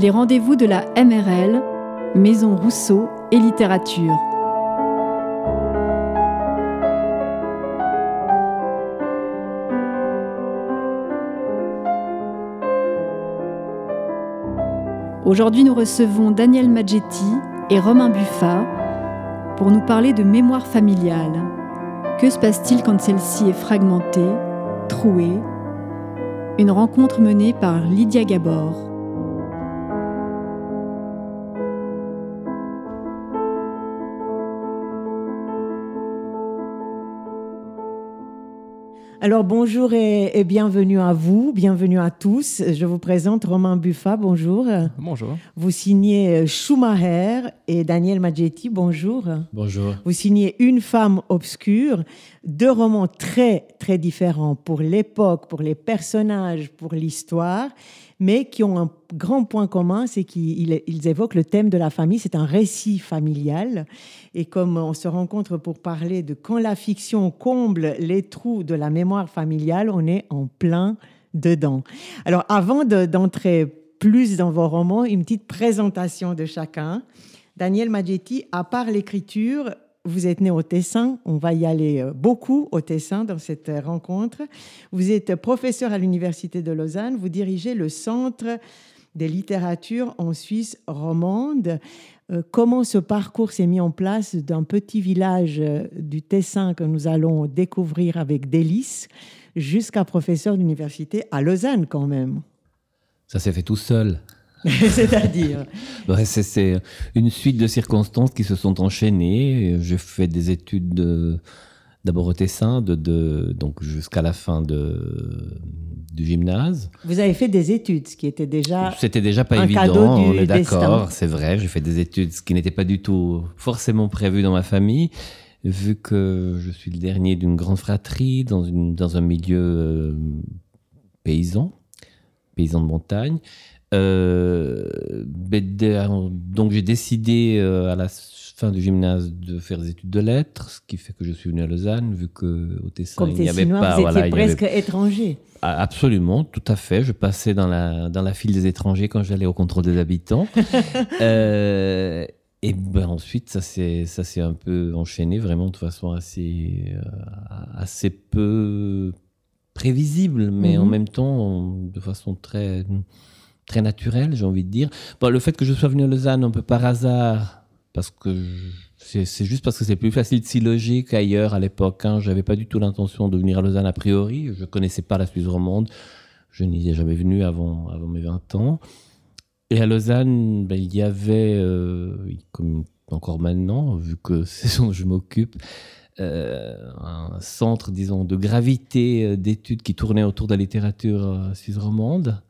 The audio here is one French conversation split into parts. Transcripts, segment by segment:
Les rendez-vous de la MRL, Maison Rousseau et Littérature. Aujourd'hui, nous recevons Daniel Maggetti et Romain Buffat pour nous parler de mémoire familiale. Que se passe-t-il quand celle-ci est fragmentée, trouée? Une rencontre menée par Lydia Gabor. Alors bonjour et, bienvenue à vous, bienvenue à tous. Je vous présente Romain Buffat, bonjour. Bonjour. Vous signez Schumacher et Daniel Maggetti, bonjour. Bonjour. Vous signez Une femme obscure, deux romans très très différents pour l'époque, pour les personnages, pour l'histoire mais qui ont un grand point commun, c'est qu'ils évoquent le thème de la famille. C'est un récit familial. Et comme on se rencontre pour parler de quand la fiction comble les trous de la mémoire familiale, on est en plein dedans. Alors avant d'entrer plus dans vos romans, une petite présentation de chacun. Daniel Maggetti, à part l'écriture, vous êtes né au Tessin, on va y aller euh, beaucoup au Tessin dans cette euh, rencontre. Vous êtes professeur à l'Université de Lausanne, vous dirigez le Centre des littératures en Suisse romande. Euh, comment ce parcours s'est mis en place d'un petit village du Tessin que nous allons découvrir avec délice jusqu'à professeur d'université à Lausanne quand même? Ça s'est fait tout seul. C'est-à-dire C'est une suite de circonstances qui se sont enchaînées. Je fais des études d'abord au Tessin, de, donc jusqu'à la fin de, du gymnase. Vous avez fait des études, ce qui était déjà. C'était déjà pas évident, on est d'accord, c'est vrai. J'ai fait des études, ce qui n'était pas du tout forcément prévu dans ma famille. Vu que je suis le dernier d'une grande fratrie dans, une, dans un milieu euh, paysan, paysan de montagne, donc j'ai décidé euh, à la fin du gymnase de faire des études de lettres, ce qui fait que je suis venu à Lausanne, vu qu'au Tessin, il n'y avait pas... Vous étiez presque étranger. Ah, absolument, tout à fait. Je passais dans la, dans la file des étrangers quand j'allais au contrôle des habitants. euh, et ben ensuite, ça s'est un peu enchaîné vraiment de façon assez, euh, assez peu prévisible, mais en mhm. même temps de façon très très naturel, j'ai envie de dire. Bon, le fait que je sois venu à Lausanne un peu par hasard, parce que c'est juste parce que c'est plus facile de s'y loger qu'ailleurs à l'époque. Hein. Je n'avais pas du tout l'intention de venir à Lausanne a priori. Je ne connaissais pas la Suisse romande. Je n'y ai jamais venu avant, avant mes 20 ans. Et à Lausanne, ben, il y avait, euh, comme encore maintenant, vu que c'est ce dont je m'occupe, euh, un centre, disons, de gravité euh, d'études qui tournait autour de la littérature suisse romande.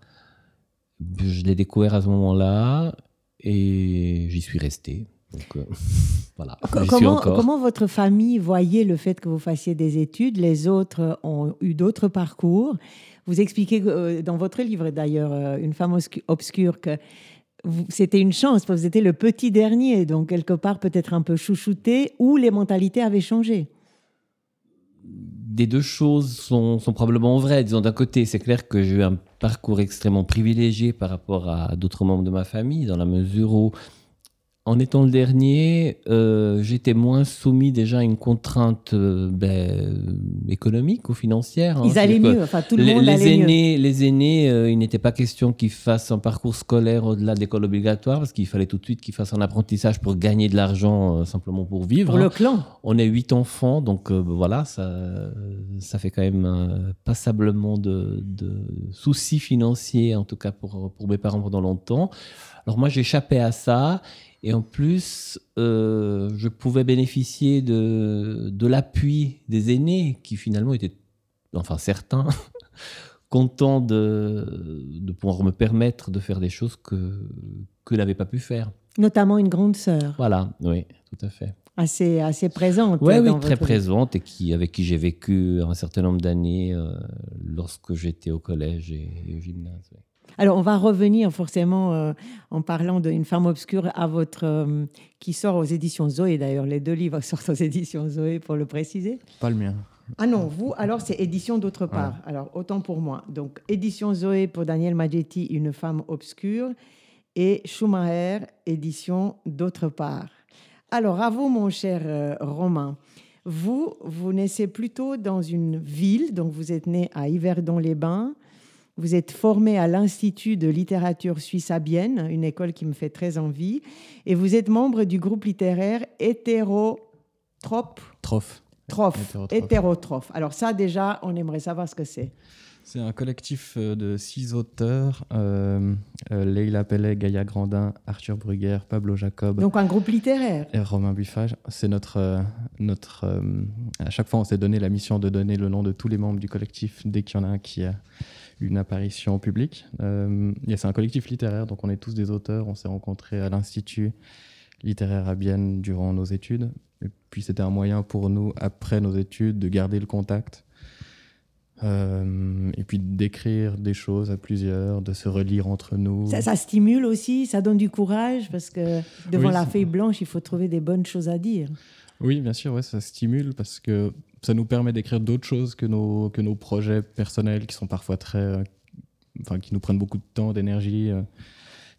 Je l'ai découvert à ce moment-là et j'y suis resté. Donc, euh, voilà. Comment, comment, votre famille voyait le fait que vous fassiez des études? Les autres ont eu d'autres parcours. Vous expliquez euh, dans votre livre, d'ailleurs, euh, Une femme obscure, que c'était une chance, parce que vous étiez le petit dernier, donc quelque part peut-être un peu chouchouté, où les mentalités avaient changé des deux choses sont, sont probablement vraies. Disons, d'un côté, c'est clair que j'ai eu un parcours extrêmement privilégié par rapport à d'autres membres de ma famille, dans la mesure où en étant le dernier, euh, j'étais moins soumis déjà à une contrainte euh, ben, économique ou financière. Hein. Ils allaient mieux, enfin tout le les, monde les allait aînés, mieux. Les aînés, euh, il n'était pas question qu'ils fassent un parcours scolaire au-delà de l'école obligatoire, parce qu'il fallait tout de suite qu'ils fassent un apprentissage pour gagner de l'argent simplement pour vivre. Pour le clan. On est huit enfants, donc voilà, ça, ça fait quand même passablement de, de, soucis financiers, en tout cas pour, pour mes parents pendant longtemps. Alors moi, j'échappais à ça. Et en plus, euh, je pouvais bénéficier de, de l'appui des aînés qui finalement étaient, enfin certains, contents de, de pouvoir me permettre de faire des choses que, que n'avait pas pu faire. Notamment une grande sœur. Voilà, oui, tout à fait. Assez, assez présente. Ouais, oui, très présente et qui, avec qui j'ai vécu un certain nombre d'années euh, lorsque j'étais au collège et, au gymnase. Alors, on va revenir forcément euh, en parlant d'une femme obscure à votre. Euh, qui sort aux éditions Zoé d'ailleurs. Les deux livres sortent aux éditions Zoé pour le préciser. Pas le mien. Ah non, vous, alors c'est édition d'autre part. Alors, autant pour moi. Donc, édition Zoé pour Daniel Maggetti, Une femme obscure. et Schumacher édition d'autre part. Alors, à vous, mon cher euh, Romain. Vous, vous naissez plutôt dans une ville, donc vous êtes né à Yverdon-les-Bains. Vous êtes formé à l'Institut de littérature suisse à Bienne, une école qui me fait très envie. Et vous êtes membre du groupe littéraire Hétérotrope. Troph. Troph. Hétérotrophe. Alors ça, déjà, on aimerait savoir ce que c'est. C'est un collectif euh, de six auteurs euh, euh, Leila Pellet, Gaïa Grandin, Arthur Bruguer, Pablo Jacob. Donc un groupe littéraire. Et Romain Buffage. C'est notre. notre à chaque fois, on s'est donné la mission de donner le nom de tous les membres du collectif dès qu'il y en a un qui a une apparition publique. c'est un collectif littéraire, donc on est tous des auteurs. On s'est rencontrés à l'Institut littéraire à Bienne durant nos études. Et puis c'était un moyen pour nous, après nos études, de garder le contact euh, et puis d'écrire des choses à plusieurs, de se relire entre nous. Ça, stimule aussi, ça donne du courage parce que devant la feuille blanche, il faut trouver des bonnes choses à dire. Oui, bien sûr, ouais, ça stimule parce que ça nous permet d'écrire d'autres choses que nos, que nos projets personnels qui sont parfois très. Euh, enfin, qui nous prennent beaucoup de temps, d'énergie euh,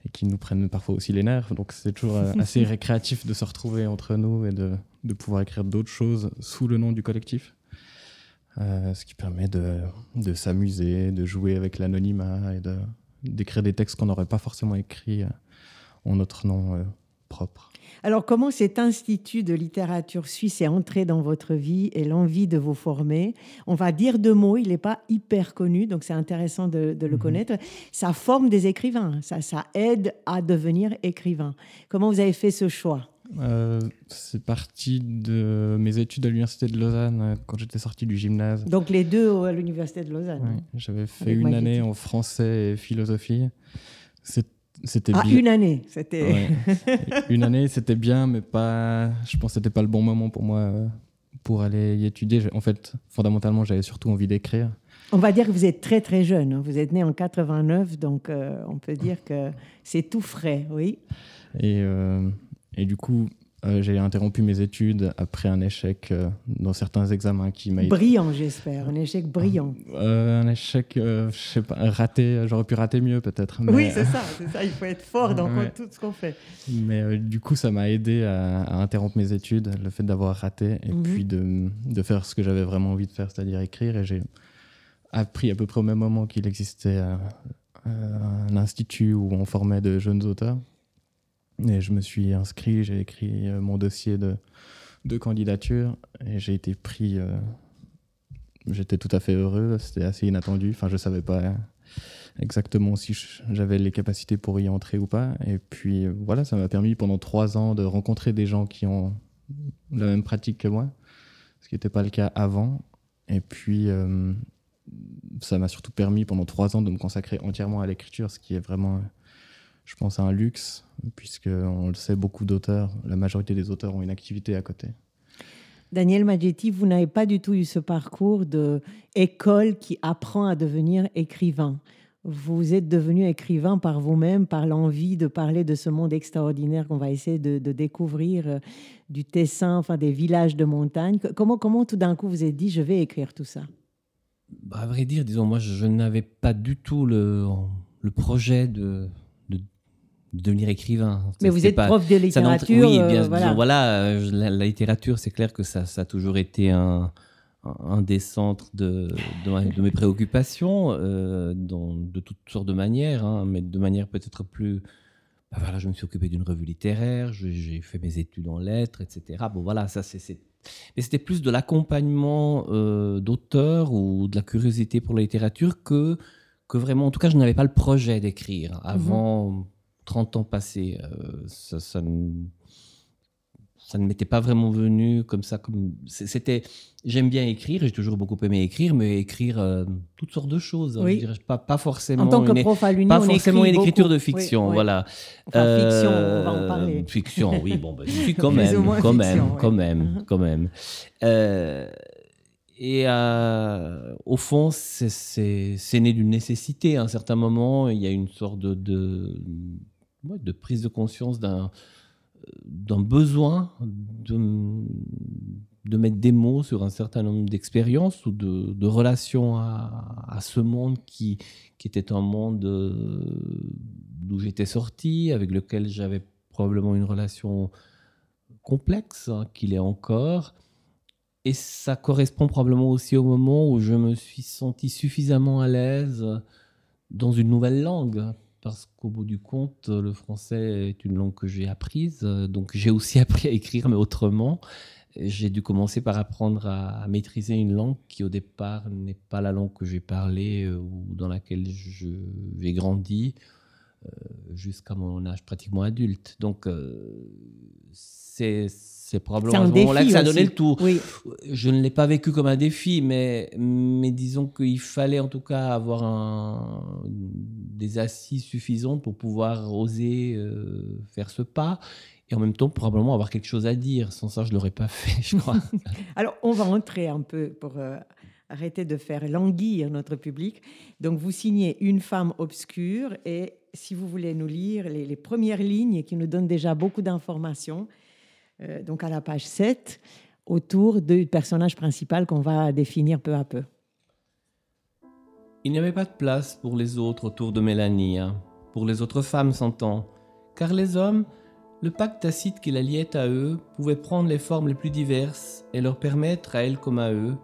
et qui nous prennent parfois aussi les nerfs. Donc c'est toujours assez récréatif de se retrouver entre nous et de, de pouvoir écrire d'autres choses sous le nom du collectif. Euh, ce qui permet de, de s'amuser, de jouer avec l'anonymat et de, d'écrire des textes qu'on n'aurait pas forcément écrits euh, en notre nom euh, propre. Alors, comment cet institut de littérature suisse est entré dans votre vie et l'envie de vous former? On va dire deux mots, il n'est pas hyper connu, donc c'est intéressant de, de le mhm. connaître. Ça forme des écrivains, ça, ça aide à devenir écrivain. Comment vous avez fait ce choix? Euh, c'est parti de mes études à l'université de Lausanne euh, quand j'étais sorti du gymnase. Donc les deux à l'université de Lausanne. J'avais fait une année en français et philosophie. C'était ah, une année, c'était. une année, c'était bien, mais pas. Je pense que c'était pas le bon moment pour moi euh, pour aller y étudier. En fait, fondamentalement, j'avais surtout envie d'écrire. On va dire que vous êtes très très jeune. Hein. Vous êtes né en 89, donc on peut dire que c'est tout frais, oui. Et et du coup, euh, j'ai interrompu mes études après un échec euh, dans certains examens qui m'a brillant, j'espère, un échec brillant. Euh, un échec, je sais pas, raté. J'aurais pu rater mieux peut-être. Oui, c'est ça, c'est ça. Il faut être fort dans tout ce qu'on fait. Mais du coup, ça m'a aidé à, interrompre mes études, le fait d'avoir raté, et mhm. puis de, de, faire ce que j'avais vraiment envie de faire, c'est-à-dire écrire. Et j'ai appris à peu près au même moment qu'il existait un institut où on formait de jeunes auteurs et je me suis inscrit, j'ai écrit euh, mon dossier de, candidature et j'ai été pris. Euh, j'étais tout à fait heureux, c'était assez inattendu. Enfin, je ne savais pas exactement si j'avais les capacités pour y entrer ou pas. Et puis voilà, ça m'a permis pendant trois ans de rencontrer des gens qui ont la même pratique que moi, ce qui n'était pas le cas avant. Et puis euh, ça m'a surtout permis pendant trois ans de me consacrer entièrement à l'écriture, ce qui est vraiment je pense, à un luxe, puisque on le sait, beaucoup d'auteurs, la majorité des auteurs ont une activité à côté. Daniel Maggetti, vous n'avez pas du tout eu ce parcours de école qui apprend à devenir écrivain. Vous êtes devenu écrivain par vous-même, par l'envie de parler de ce monde extraordinaire qu'on va essayer de, découvrir, euh, du Tessin, enfin des villages de montagne. Comment, comment tout d'un coup vous êtes dit, je vais écrire tout ça? Bah, À vrai dire, disons, moi, je, n'avais pas du tout le, le projet de, devenir écrivain. Mais vous êtes prof de littérature. Oui, bien, euh, voilà. Euh, la, littérature, c'est clair que ça, ça, a toujours été un, un des centres de, de, mes préoccupations, euh, dans, de toutes sortes de manières, hein, mais de manière peut-être plus. Bah voilà, je me suis occupé d'une revue littéraire, j'ai fait mes études en lettres, etc. Bon, voilà, ça c'est. Mais c'était plus de l'accompagnement euh, d'auteurs ou de la curiosité pour la littérature que, que vraiment. En tout cas, je n'avais pas le projet d'écrire avant. 30 ans passés. Euh, ça, ça, ne, ça ne m'était pas vraiment venu comme ça. Comme c'était, j'aime bien écrire, j'ai toujours beaucoup aimé écrire, mais écrire euh, toutes sortes de choses. Hein, pas, pas forcément. En tant que prof à pas forcément une écriture de fiction, voilà. Enfin, fiction, on va en parler. Euh, fiction, oui, bon, ben, quand même, quand, même quand même, quand même, et au fond, c'est né d'une nécessité. À un certain moment, il y a une sorte de, de, de prise de conscience d'un besoin de, mettre des mots sur un certain nombre d'expériences ou de, relations à, ce monde qui, qui était un monde euh, d'où j'étais sorti, avec lequel j'avais probablement une relation complexe, hein, qu'il est encore. Et ça correspond probablement aussi au moment où je me suis senti suffisamment à l'aise dans une nouvelle langue. Parce qu'au bout du compte, le français est une langue que j'ai apprise. Donc j'ai aussi appris à écrire, mais autrement. J'ai dû commencer par apprendre à, maîtriser une langue qui au départ n'est pas la langue que j'ai parlé euh, ou dans laquelle j'ai grandi euh, jusqu'à mon âge pratiquement adulte. Donc euh, c'est c'est probablement à ce moment-là que ça a donné le tour. Je ne l'ai pas vécu comme un défi, mais, mais disons qu'il fallait en tout cas avoir un, des assises suffisantes pour pouvoir oser euh, faire ce pas. Et en même temps, probablement avoir quelque chose à dire. Sans ça, je ne l'aurais pas fait, je crois. Alors, on va entrer un peu pour euh, arrêter de faire languir notre public. Donc, vous signez Une femme obscure et si vous voulez nous lire les, premières lignes qui nous donnent déjà beaucoup d'informations, euh, donc à la page 7, autour du personnage principal qu'on va définir peu à peu. Il n'y avait pas de place pour les autres autour de Mélanie, hein. pour les autres femmes s'entend, car les hommes, le pacte tacite qui la liait à eux, pouvait prendre les formes les plus diverses et leur permettre, à elles comme à eux,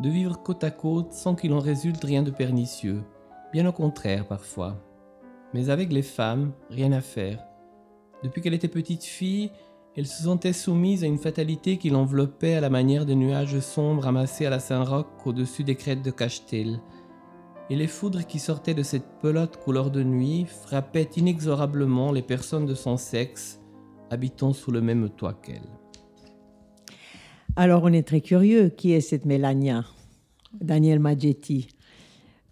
de vivre côte à côte sans qu'il en résulte rien de pernicieux, bien au contraire parfois. Mais avec les femmes, rien à faire. Depuis qu'elle était petite fille, elle se sentait soumise à une fatalité qui l'enveloppait à la manière des nuages sombres amassés à la Saint-Roch au-dessus des crêtes de Cachetel. Et les foudres qui sortaient de cette pelote couleur de nuit frappaient inexorablement les personnes de son sexe habitant sous le même toit qu'elle. Alors on est très curieux, qui est cette Mélania? Daniel Maggetti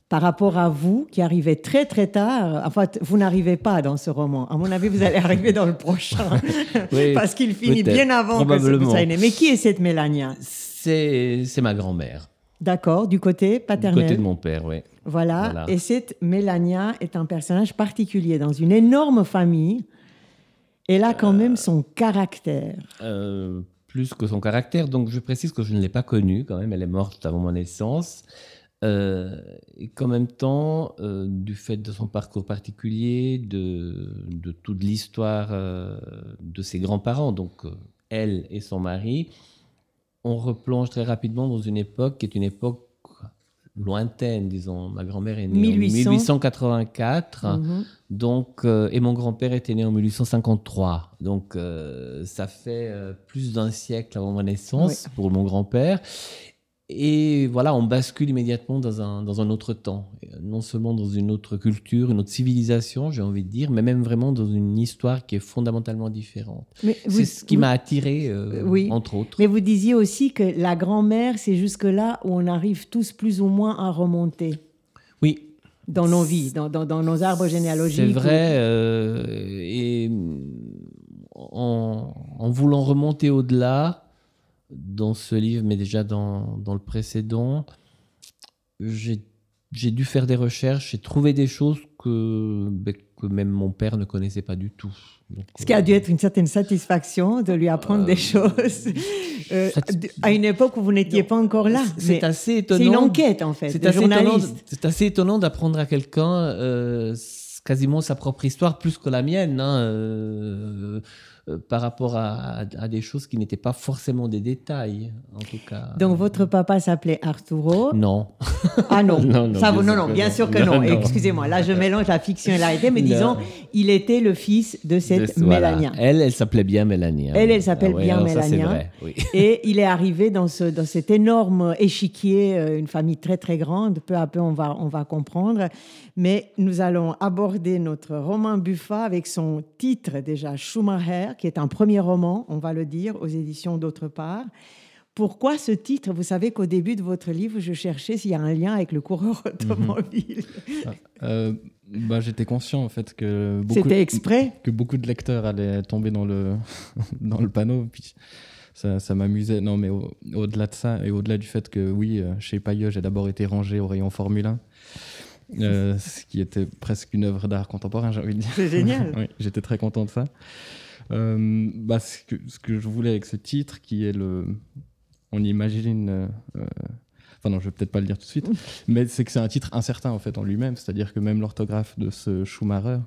par rapport à vous qui arrivez très très tard. En fait, vous n'arrivez pas dans ce roman. À mon avis, vous allez arriver dans le prochain. Parce qu'il finit bien avant que vous Mais qui est cette Mélania C'est ma grand-mère. D'accord, du côté paternel. Du côté de mon père, oui. Voilà. Et cette Mélania est un personnage particulier dans une énorme famille. Elle a quand même son caractère. Euh, plus que son caractère. Donc, je précise que je ne l'ai pas connue quand même. Elle est morte avant mon naissance. Euh, et qu'en même temps, euh, du fait de son parcours particulier, de, de toute l'histoire euh, de ses grands-parents, donc elle et son mari, on replonge très rapidement dans une époque qui est une époque lointaine, disons. Ma grand-mère est née en 1884, mhm. donc, et mon grand-père était né en 1853. Donc, ça fait plus d'un siècle avant ma naissance pour mon grand-père. Et voilà, on bascule immédiatement dans un, dans un autre temps. Non seulement dans une autre culture, une autre civilisation, j'ai envie de dire, mais même vraiment dans une histoire qui est fondamentalement différente. C'est ce qui m'a attiré, euh, oui. entre autres. Mais vous disiez aussi que la grand-mère, c'est jusque-là où on arrive tous plus ou moins à remonter. Oui. Dans nos vies, dans, dans, dans nos arbres généalogiques. C'est vrai. Euh, et en, en voulant remonter au-delà, dans ce livre, mais déjà dans, dans le précédent, j'ai dû faire des recherches et trouver des choses que, ben, que même mon père ne connaissait pas du tout. ce qui a dû être une certaine satisfaction de lui apprendre des euh, choses euh, à une époque où vous n'étiez pas encore là. C'est assez étonnant. C'est une enquête en fait. C'est assez, assez, étonnant d'apprendre à quelqu'un euh, quasiment sa propre histoire plus que la mienne. Hein, par rapport à, des choses qui n'étaient pas forcément des détails, en tout cas. Donc votre papa s'appelait Arturo Non. Ah non, non, non, Ça, non, non bien sûr que non. Excusez-moi, là je mélange la fiction et la réalité, mais disons, il était le fils de cette Mélania. Elle, elle s'appelait bien Mélania. Elle, elle s'appelle ah bien Mélania. Vrai, oui. Et il est arrivé dans, ce, dans cet énorme échiquier, euh, une famille très très grande. Peu à peu, on va, on va comprendre. Mais nous allons aborder notre roman Buffa avec son titre déjà, Schumacher, qui est un premier roman, on va le dire, aux éditions d'autre part. Pourquoi ce titre? Vous savez qu'au début de votre livre, je cherchais s'il y a un lien avec le coureur mhm. automobile. Euh, bah, J'étais conscient en fait que beaucoup, exprès? que beaucoup de lecteurs allaient tomber dans le, dans le panneau. Puis ça, ça m'amusait. Non, mais au-delà de ça, et au-delà du fait que oui, euh, chez Payeux, j'ai d'abord été rangé au rayon Formule 1. Euh, ce qui était presque une œuvre d'art contemporain, j'ai envie de dire. C'est génial. oui, j'étais très content de ça. Euh, bah, ce, que, ce, que, je voulais avec ce titre, qui est le, on imagine. euh, euh, Enfin non, je vais peut-être pas le dire tout de suite, mais c'est que c'est un titre incertain en fait en lui-même, c'est-à-dire que même l'orthographe de ce Schumacher,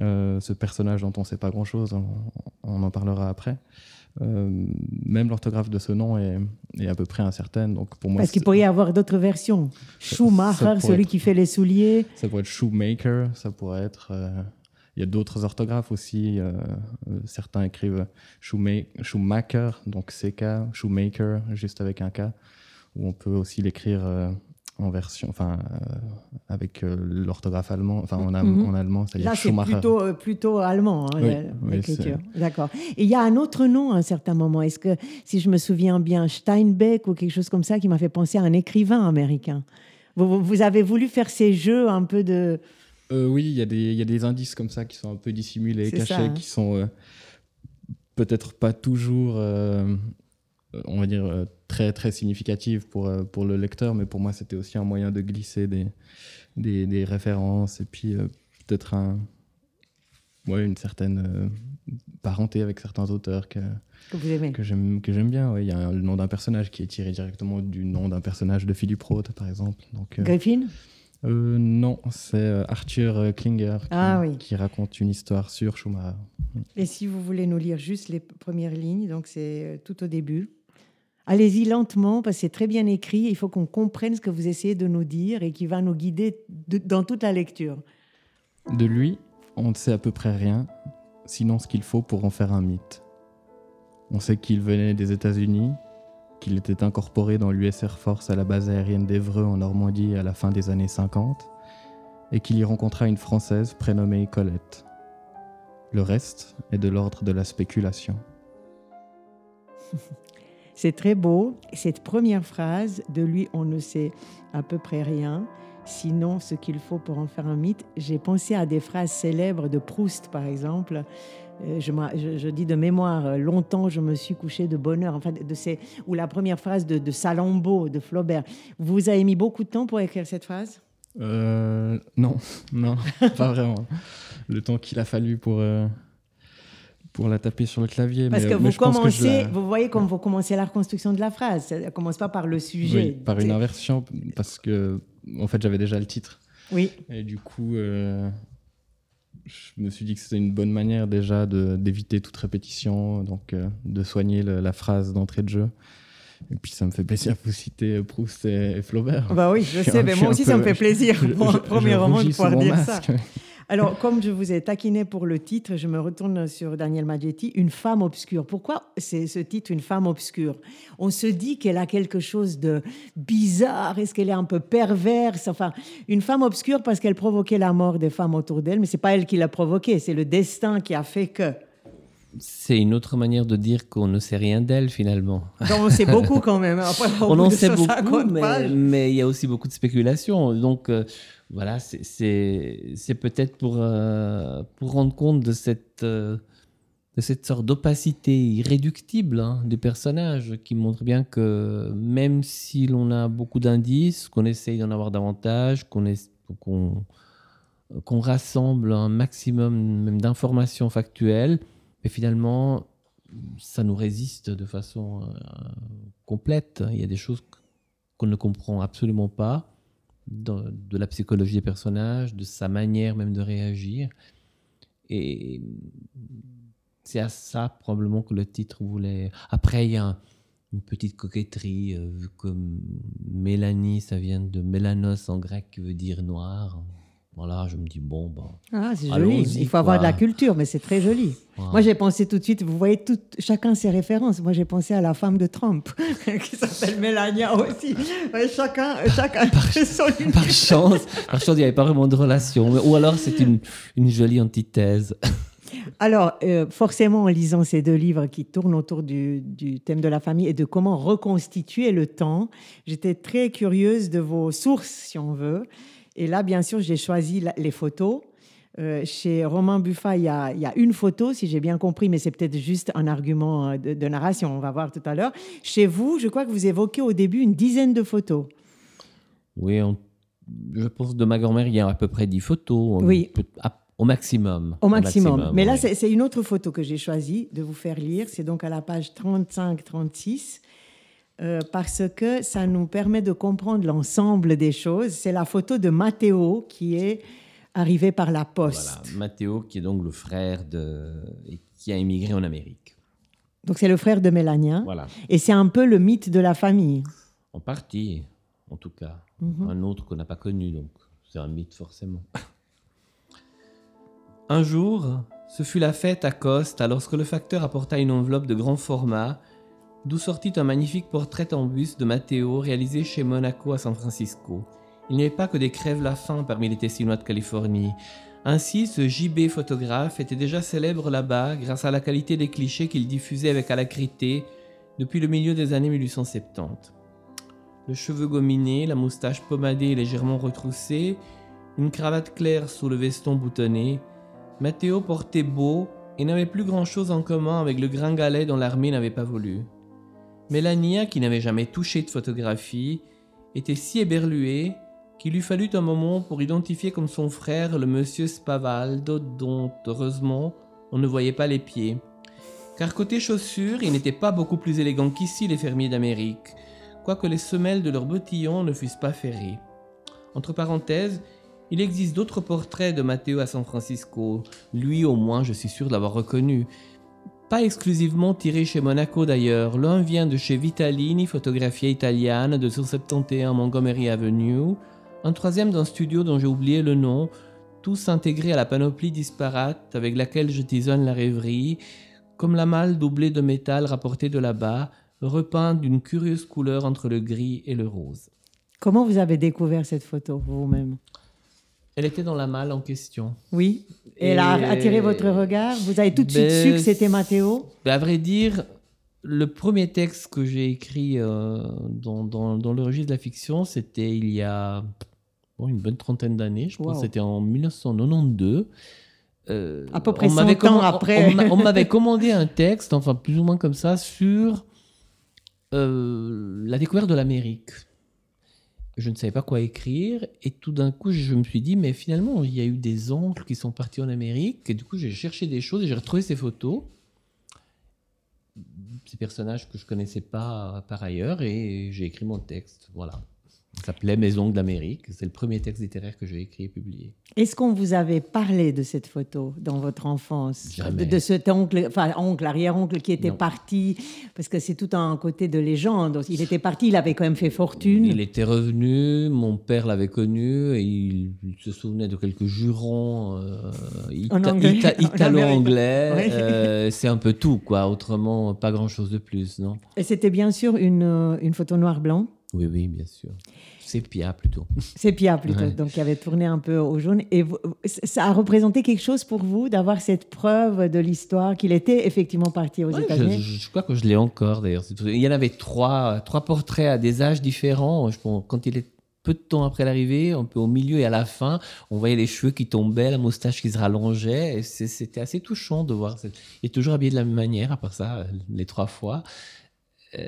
euh, ce personnage dont on ne sait pas grand-chose, on, on en parlera après, euh, même l'orthographe de ce nom est, est à peu près incertaine. Donc pour moi, Parce qu'il pourrait y avoir d'autres versions. Schumacher, celui être- qui fait les souliers. Ça pourrait être shoemaker, ça pourrait être. euh, Il y a d'autres orthographes aussi. euh, euh, certains écrivent shoema- Schumacher, donc CK, shoemaker, juste avec un K. Ou on peut aussi l'écrire euh, en version, enfin, euh, avec l'orthographe allemand, enfin en, am- Mhm. en allemand, c'est-à-dire Schumacher. plutôt, plutôt allemand, hein, Oui, la- oui, l'écriture. D'accord. Et il y a un autre nom à un certain moment. Est-ce que, si je me souviens bien, Steinbeck ou quelque chose comme ça, qui m'a fait penser à un écrivain américain? Vous avez voulu faire ces jeux un peu de. Euh, oui, il y, a des- il y a des indices comme ça qui sont un peu dissimulés, cachés, ça, hein. qui sont euh, peut-être pas toujours, euh, on va dire, très, très significatifs pour, pour le lecteur, mais pour moi, c'était aussi un moyen de glisser des, des, des références et puis peut-être un, ouais, une certaine parenté avec certains auteurs que, que vous aimez que j'aime bien. ouais. Il y a le nom d'un personnage qui est tiré directement du nom d'un personnage de Philippe Roth, par exemple. Donc, Griffin? Euh, non, c'est euh, Arthur euh, Klinger qui, Ah oui. qui raconte une histoire sur Schumacher. Et si vous voulez nous lire juste les premières lignes, donc c'est euh, tout au début. Allez-y lentement parce que c'est très bien écrit. Il faut qu'on comprenne ce que vous essayez de nous dire et qui va nous guider de- dans toute la lecture. De lui, on ne sait à peu près rien, sinon ce qu'il faut pour en faire un mythe. On sait qu'il venait des États-Unis, qu'il était incorporé dans l'US Air Force à la base aérienne d'Evreux en Normandie à la fin des années 50, et qu'il y rencontra une Française prénommée Colette. Le reste est de l'ordre de la spéculation. C'est très beau. Cette première phrase, de lui, on ne sait à peu près rien, sinon ce qu'il faut pour en faire un mythe. J'ai pensé à des phrases célèbres de Proust, par exemple. Euh, Je, me- je- je dis de mémoire, euh, longtemps je me suis couché de bonheur, enfin, de ces, ou la première phrase de, de Salammbô, de Flaubert. Vous avez mis beaucoup de temps pour écrire cette phrase? Euh, non, non, pas vraiment. Le temps qu'il a fallu pour, euh, pour la taper sur le clavier. Parce mais, que mais vous que commencez, la- vous voyez comme vous commencez la reconstruction de la phrase. Ça ne commence pas par le sujet. Oui, par une inversion, parce que en fait j'avais déjà le titre. Oui, Et du coup, euh, je me suis dit que c'était une bonne manière déjà d'éviter toute répétition, donc euh, de soigner le- la phrase d'entrée de jeu. Et puis ça me fait plaisir de vous citer Proust et, et Flaubert. bah oui, je sais, mais moi aussi ça me fait plaisir pour un premier roman de pouvoir dire ça. Alors, comme je vous ai taquiné pour le titre, je me retourne sur Daniel Maggetti, Une femme obscure. Pourquoi c'est ce titre, Une femme obscure? On se dit qu'elle a quelque chose de bizarre, est-ce qu'elle est un peu perverse? Enfin, une femme obscure parce qu'elle provoquait la mort des femmes autour d'elle, mais c'est pas elle qui l'a provoqué, c'est le destin qui a fait que. C'est une autre manière de dire qu'on ne sait rien d'elle finalement. Donc, on sait beaucoup quand même. Après, au On en sait 150 beaucoup, mais, il y a aussi beaucoup de spéculation. Donc euh, voilà, c'est- peut-être pour, euh, pour rendre compte de cette, euh, de cette sorte d'opacité irréductible hein, des personnages qui montre bien que même si l'on a beaucoup d'indices, qu'on essaye d'en avoir davantage, qu'on qu'on rassemble un maximum même d'informations factuelles, mais finalement, ça nous résiste de façon euh, complète. Il y a des choses qu'on ne comprend absolument pas de, la psychologie des personnages, de sa manière même de réagir. Et c'est à ça probablement que le titre voulait. Après, il y a un- une petite coquetterie, euh, vu que Mélanie, ça vient de mélanos en grec qui veut dire noir. Voilà, je me dis, bon, ben, Ah, c'est joli. Il faut avoir de la culture, mais c'est très joli. Moi, j'ai pensé tout de suite, vous voyez tout, chacun ses références. Moi, j'ai pensé à la femme de Trump, qui s'appelle Melania aussi. Chacun, chacun son par chance, par chance, il n'y avait pas vraiment de relation. Ou alors, c'est une, une jolie antithèse. Alors, euh, forcément, en lisant ces deux livres qui tournent autour du, du thème de la famille et de comment reconstituer le temps, j'étais très curieuse de vos sources, si on veut. Et là, bien sûr, j'ai choisi la- les photos. Euh, chez Romain Buffat, il y, a, il y a une photo, si j'ai bien compris, mais c'est peut-être juste un argument euh, de, de narration, on va voir tout à l'heure. Chez vous, je crois que vous évoquez au début une dizaine de photos. Oui, on- je pense de ma grand-mère, il y a à peu près 10 photos. Oui. Peut- à- au maximum. Au maximum. Mais là, c'est c'est une autre photo que j'ai choisi de vous faire lire. C'est donc à la page 35-36. Euh, parce que ça nous permet de comprendre l'ensemble des choses. C'est la photo de Matteo qui est arrivé par la poste. Voilà, Matteo, qui est donc le frère de. et qui a émigré en Amérique. Donc c'est le frère de Mélania. Voilà. Et c'est un peu le mythe de la famille. En partie, en tout cas. Mhm. Un autre qu'on n'a pas connu, donc c'est un mythe forcément. un jour, ce fut la fête à Costa lorsque le facteur apporta une enveloppe de grand format, d'où sortit un magnifique portrait en buste de Matteo réalisé chez Monaco à San Francisco. Il n'y avait pas que des crèves-la-faim parmi les Tessinois de Californie. Ainsi, ce JB photographe était déjà célèbre là-bas grâce à la qualité des clichés qu'il diffusait avec alacrité depuis le milieu des années 1870 le cheveu gominé, la moustache pomadée et légèrement retroussée, une cravate claire sous le veston boutonné, Matteo portait beau et n'avait plus grand-chose en commun avec le gringalet dont l'armée n'avait pas voulu. Mélania, qui n'avait jamais touché de photographie, était si éberluée qu'il lui fallut un moment pour identifier comme son frère le monsieur Spavaldo dont, heureusement, on ne voyait pas les pieds. Car côté chaussures, il n'était pas beaucoup plus élégant qu'ici les fermiers d'Amérique, quoique les semelles de leurs bottillons ne fussent pas ferrées. Entre parenthèses, il existe d'autres portraits de Matteo à San Francisco. Lui, au moins, je suis sûr de l'avoir reconnu. Pas exclusivement tiré chez Monaco d'ailleurs. L'un vient de chez Vitalini, Photographia Italiane, de 171 Montgomery Avenue. Un troisième d'un studio dont j'ai oublié le nom, tous intégrés à la panoplie disparate avec laquelle je tisonne la rêverie, comme la malle doublée de métal rapportée de là-bas, repeint d'une curieuse couleur entre le gris et le rose. Comment vous avez découvert cette photo vous-même? Elle était dans la malle en question. Oui. Et elle a attiré votre regard Vous avez tout de suite Ben, su que c'était Matteo Ben, à vrai dire, le premier texte que j'ai écrit euh, dans, dans, dans le registre de la fiction, c'était il y a bon, une bonne trentaine d'années. Je pense Wow. que c'était en 1992. Euh, À peu près on m'avait 100 ans après. On m'avait commandé un texte, enfin plus ou moins comme ça, sur euh, la découverte de l'Amérique. Je ne savais pas quoi écrire et tout d'un coup je me suis dit mais finalement il y a eu des oncles qui sont partis en Amérique et du coup j'ai cherché des choses et j'ai retrouvé ces photos. Ces personnages que je connaissais pas par ailleurs et j'ai écrit mon texte voilà s'appelait Mes ongles d'Amérique c'est le premier texte littéraire que j'ai écrit et publié Est-ce qu'on vous avait parlé de cette photo dans votre enfance? Jamais. de, de cet oncle, enfin oncle, arrière-oncle qui était Non. parti Parce que c'est tout un côté de légende. Il était parti, il avait quand même fait fortune. Il était revenu, mon père l'avait connu et il, il se souvenait de quelques jurons euh, ita- ita- italo-anglais. Euh, c'est un peu tout, quoi. Autrement, pas grand-chose de plus, non? Et c'était bien sûr une, euh, une photo noir-blanc. Oui, oui, bien sûr. Sépia, plutôt. Sépia plutôt, Ouais. donc qui avait tourné un peu au jaune. Et vous- ça a représenté quelque chose pour vous d'avoir cette preuve de l'histoire qu'il était effectivement parti aux Ouais, États-Unis? je- je crois que je l'ai encore, d'ailleurs. C'est Il y en avait trois, trois portraits à des âges différents. Je pense, quand il est peu de temps après l'arrivée, un peu au milieu et à la fin, on voyait les cheveux qui tombaient, la moustache qui se rallongeait. et c'est- C'était assez touchant de voir. Il est toujours habillé de la même manière, à part ça, les trois fois. Euh,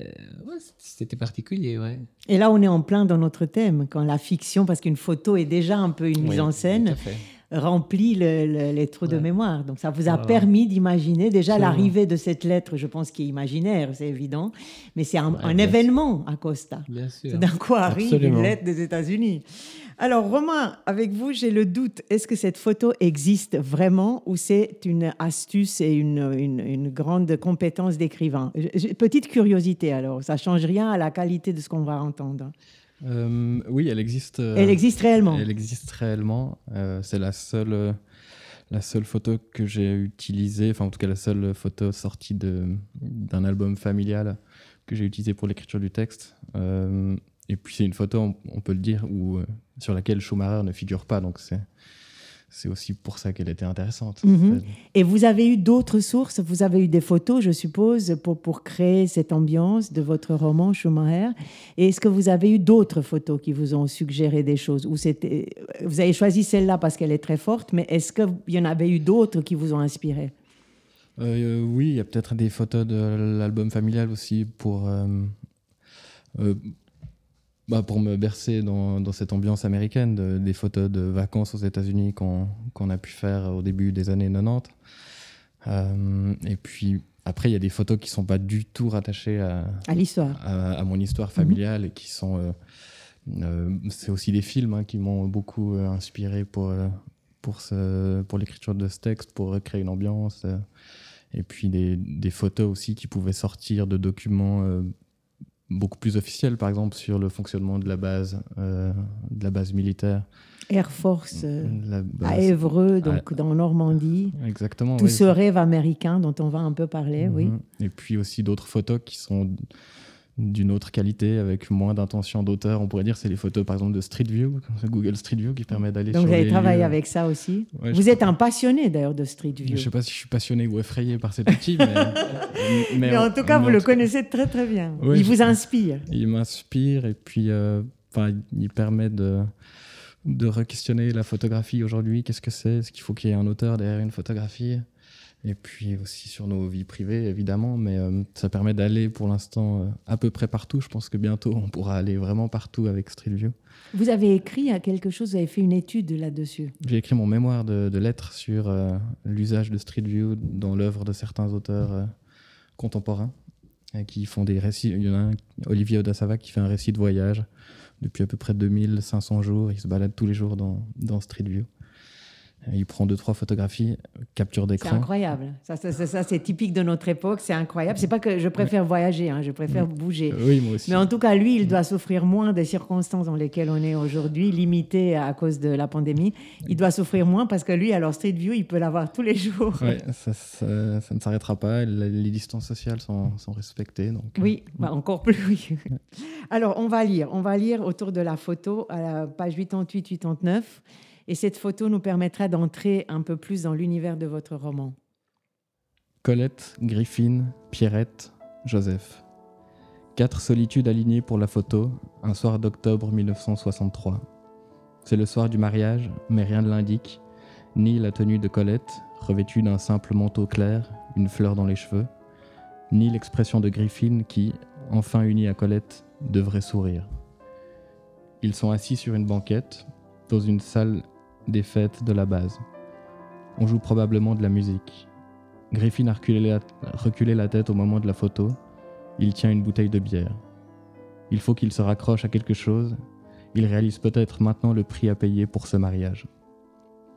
ouais, C'était particulier, ouais. Et là, on est en plein dans notre thème, quand la fiction, parce qu'une photo est déjà un peu une mise en scène, remplit le- le- les trous de mémoire. Donc ça vous a permis d'imaginer déjà l'arrivée de cette lettre, je pense, qui est imaginaire, c'est évident, mais c'est un, événement à Costa. Bien sûr. D'un coup arrive Absolument. une lettre des États-Unis. Alors, Romain, avec vous, j'ai le doute. Est-ce que cette photo existe vraiment ou c'est une astuce et une, une- une grande compétence d'écrivain? Petite curiosité, alors. Ça change rien à la qualité de ce qu'on va entendre. Euh, oui, elle existe. euh, Elle existe réellement. Elle existe réellement. Euh, c'est la seule, la seule photo que j'ai utilisée, enfin en tout cas la seule photo sortie d'un album familial que j'ai utilisé pour l'écriture du texte. Euh, et puis c'est une photo, on, on peut le dire, où, euh, sur laquelle Schumacher ne figure pas, donc c'est c'est aussi pour ça qu'elle était intéressante. Mhm. Et vous avez eu d'autres sources Vous avez eu des photos, je suppose, pour, pour créer cette ambiance de votre roman Schumacher. Et est-ce que vous avez eu d'autres photos qui vous ont suggéré des choses? Ou c'était, Vous avez choisi celle-là parce qu'elle est très forte, mais est-ce qu'il y en avait eu d'autres qui vous ont inspiré? Euh, oui, il y a peut-être des photos de l'album familial aussi pour, euh, euh, bah, pour me bercer dans, dans cette ambiance américaine, de- des photos de vacances aux États-Unis qu'on qu'on a pu faire au début des années 90. Euh, et puis Après, il y a des photos qui sont pas du tout rattachées à, À l'histoire. à, à mon histoire familiale et qui sont. euh, euh, c'est aussi des films hein, qui m'ont beaucoup inspiré pour, pour, ce- pour l'écriture de ce texte, pour recréer une ambiance. et puis des, des photos aussi qui pouvaient sortir de documents beaucoup plus officiels, par exemple sur le fonctionnement de la base, euh, de la base militaire. Air Force euh, à Évreux, donc dans Normandie. Exactement. Tout oui, ce rêve américain dont on va un peu parler, oui. Mhm. Et puis aussi d'autres photos qui sont d'une autre qualité, avec moins d'intention d'auteur. On pourrait dire c'est les photos par exemple de Street View, Google Street View qui permet d'aller Donc sur vous avez travaillé lieux. avec ça aussi. Ouais, vous êtes un passionné d'ailleurs de Street View. Je sais pas si je suis passionné ou effrayé par cet outil, mais, Mais en tout cas, vous le connaissez très très bien. Ouais, Il vous inspire. Il m'inspire et puis euh, enfin, il permet de, de re-questionner la photographie aujourd'hui. Qu'est-ce que c'est? Est-ce qu'il faut qu'il y ait un auteur derrière une photographie? Et puis aussi sur nos vies privées, évidemment. Mais euh, ça permet d'aller pour l'instant euh, à peu près partout. Je pense que bientôt, on pourra aller vraiment partout avec Street View. Vous avez écrit à quelque chose, vous avez fait une étude là-dessus. J'ai écrit mon mémoire de, de lettres sur euh, l'usage de Street View dans l'œuvre de certains auteurs contemporains qui font des récits. Il y en a un, Olivier Odasava, qui fait un récit de voyage depuis à peu près 2500 jours. Il se balade tous les jours dans, dans Street View. Il prend deux, trois photographies, capture C'est d'écran. incroyable. Ça, ça, ça, ça, c'est typique de notre époque. C'est incroyable. C'est pas que je préfère voyager, hein, je préfère bouger. Euh, Oui, moi aussi. Mais en tout cas, lui, il doit souffrir moins des circonstances dans lesquelles on est aujourd'hui, limitées à cause de la pandémie. Il doit souffrir moins parce que lui, alors Street View, il peut l'avoir tous les jours. Ouais, ça, ne s'arrêtera pas. Les, distances sociales sont, sont respectées. Donc, euh, Oui, bah, encore plus, oui. Alors, on va lire. On va lire autour de la photo à la page 88-89. Et cette photo nous permettra d'entrer un peu plus dans l'univers de votre roman. Colette, Griffin, Pierrette, Joseph. Quatre solitudes alignées pour la photo, un soir d'octobre 1963. C'est le soir du mariage, mais rien ne l'indique, ni la tenue de Colette, revêtue d'un simple manteau clair, une fleur dans les cheveux, ni l'expression de Griffin qui, enfin unie à Colette, devrait sourire. Ils sont assis sur une banquette, dans une salle des fêtes de la base. On joue probablement de la musique. Griffin a reculé la, tête au moment de la photo. Il tient une bouteille de bière. Il faut qu'il se raccroche à quelque chose. Il réalise peut-être maintenant le prix à payer pour ce mariage.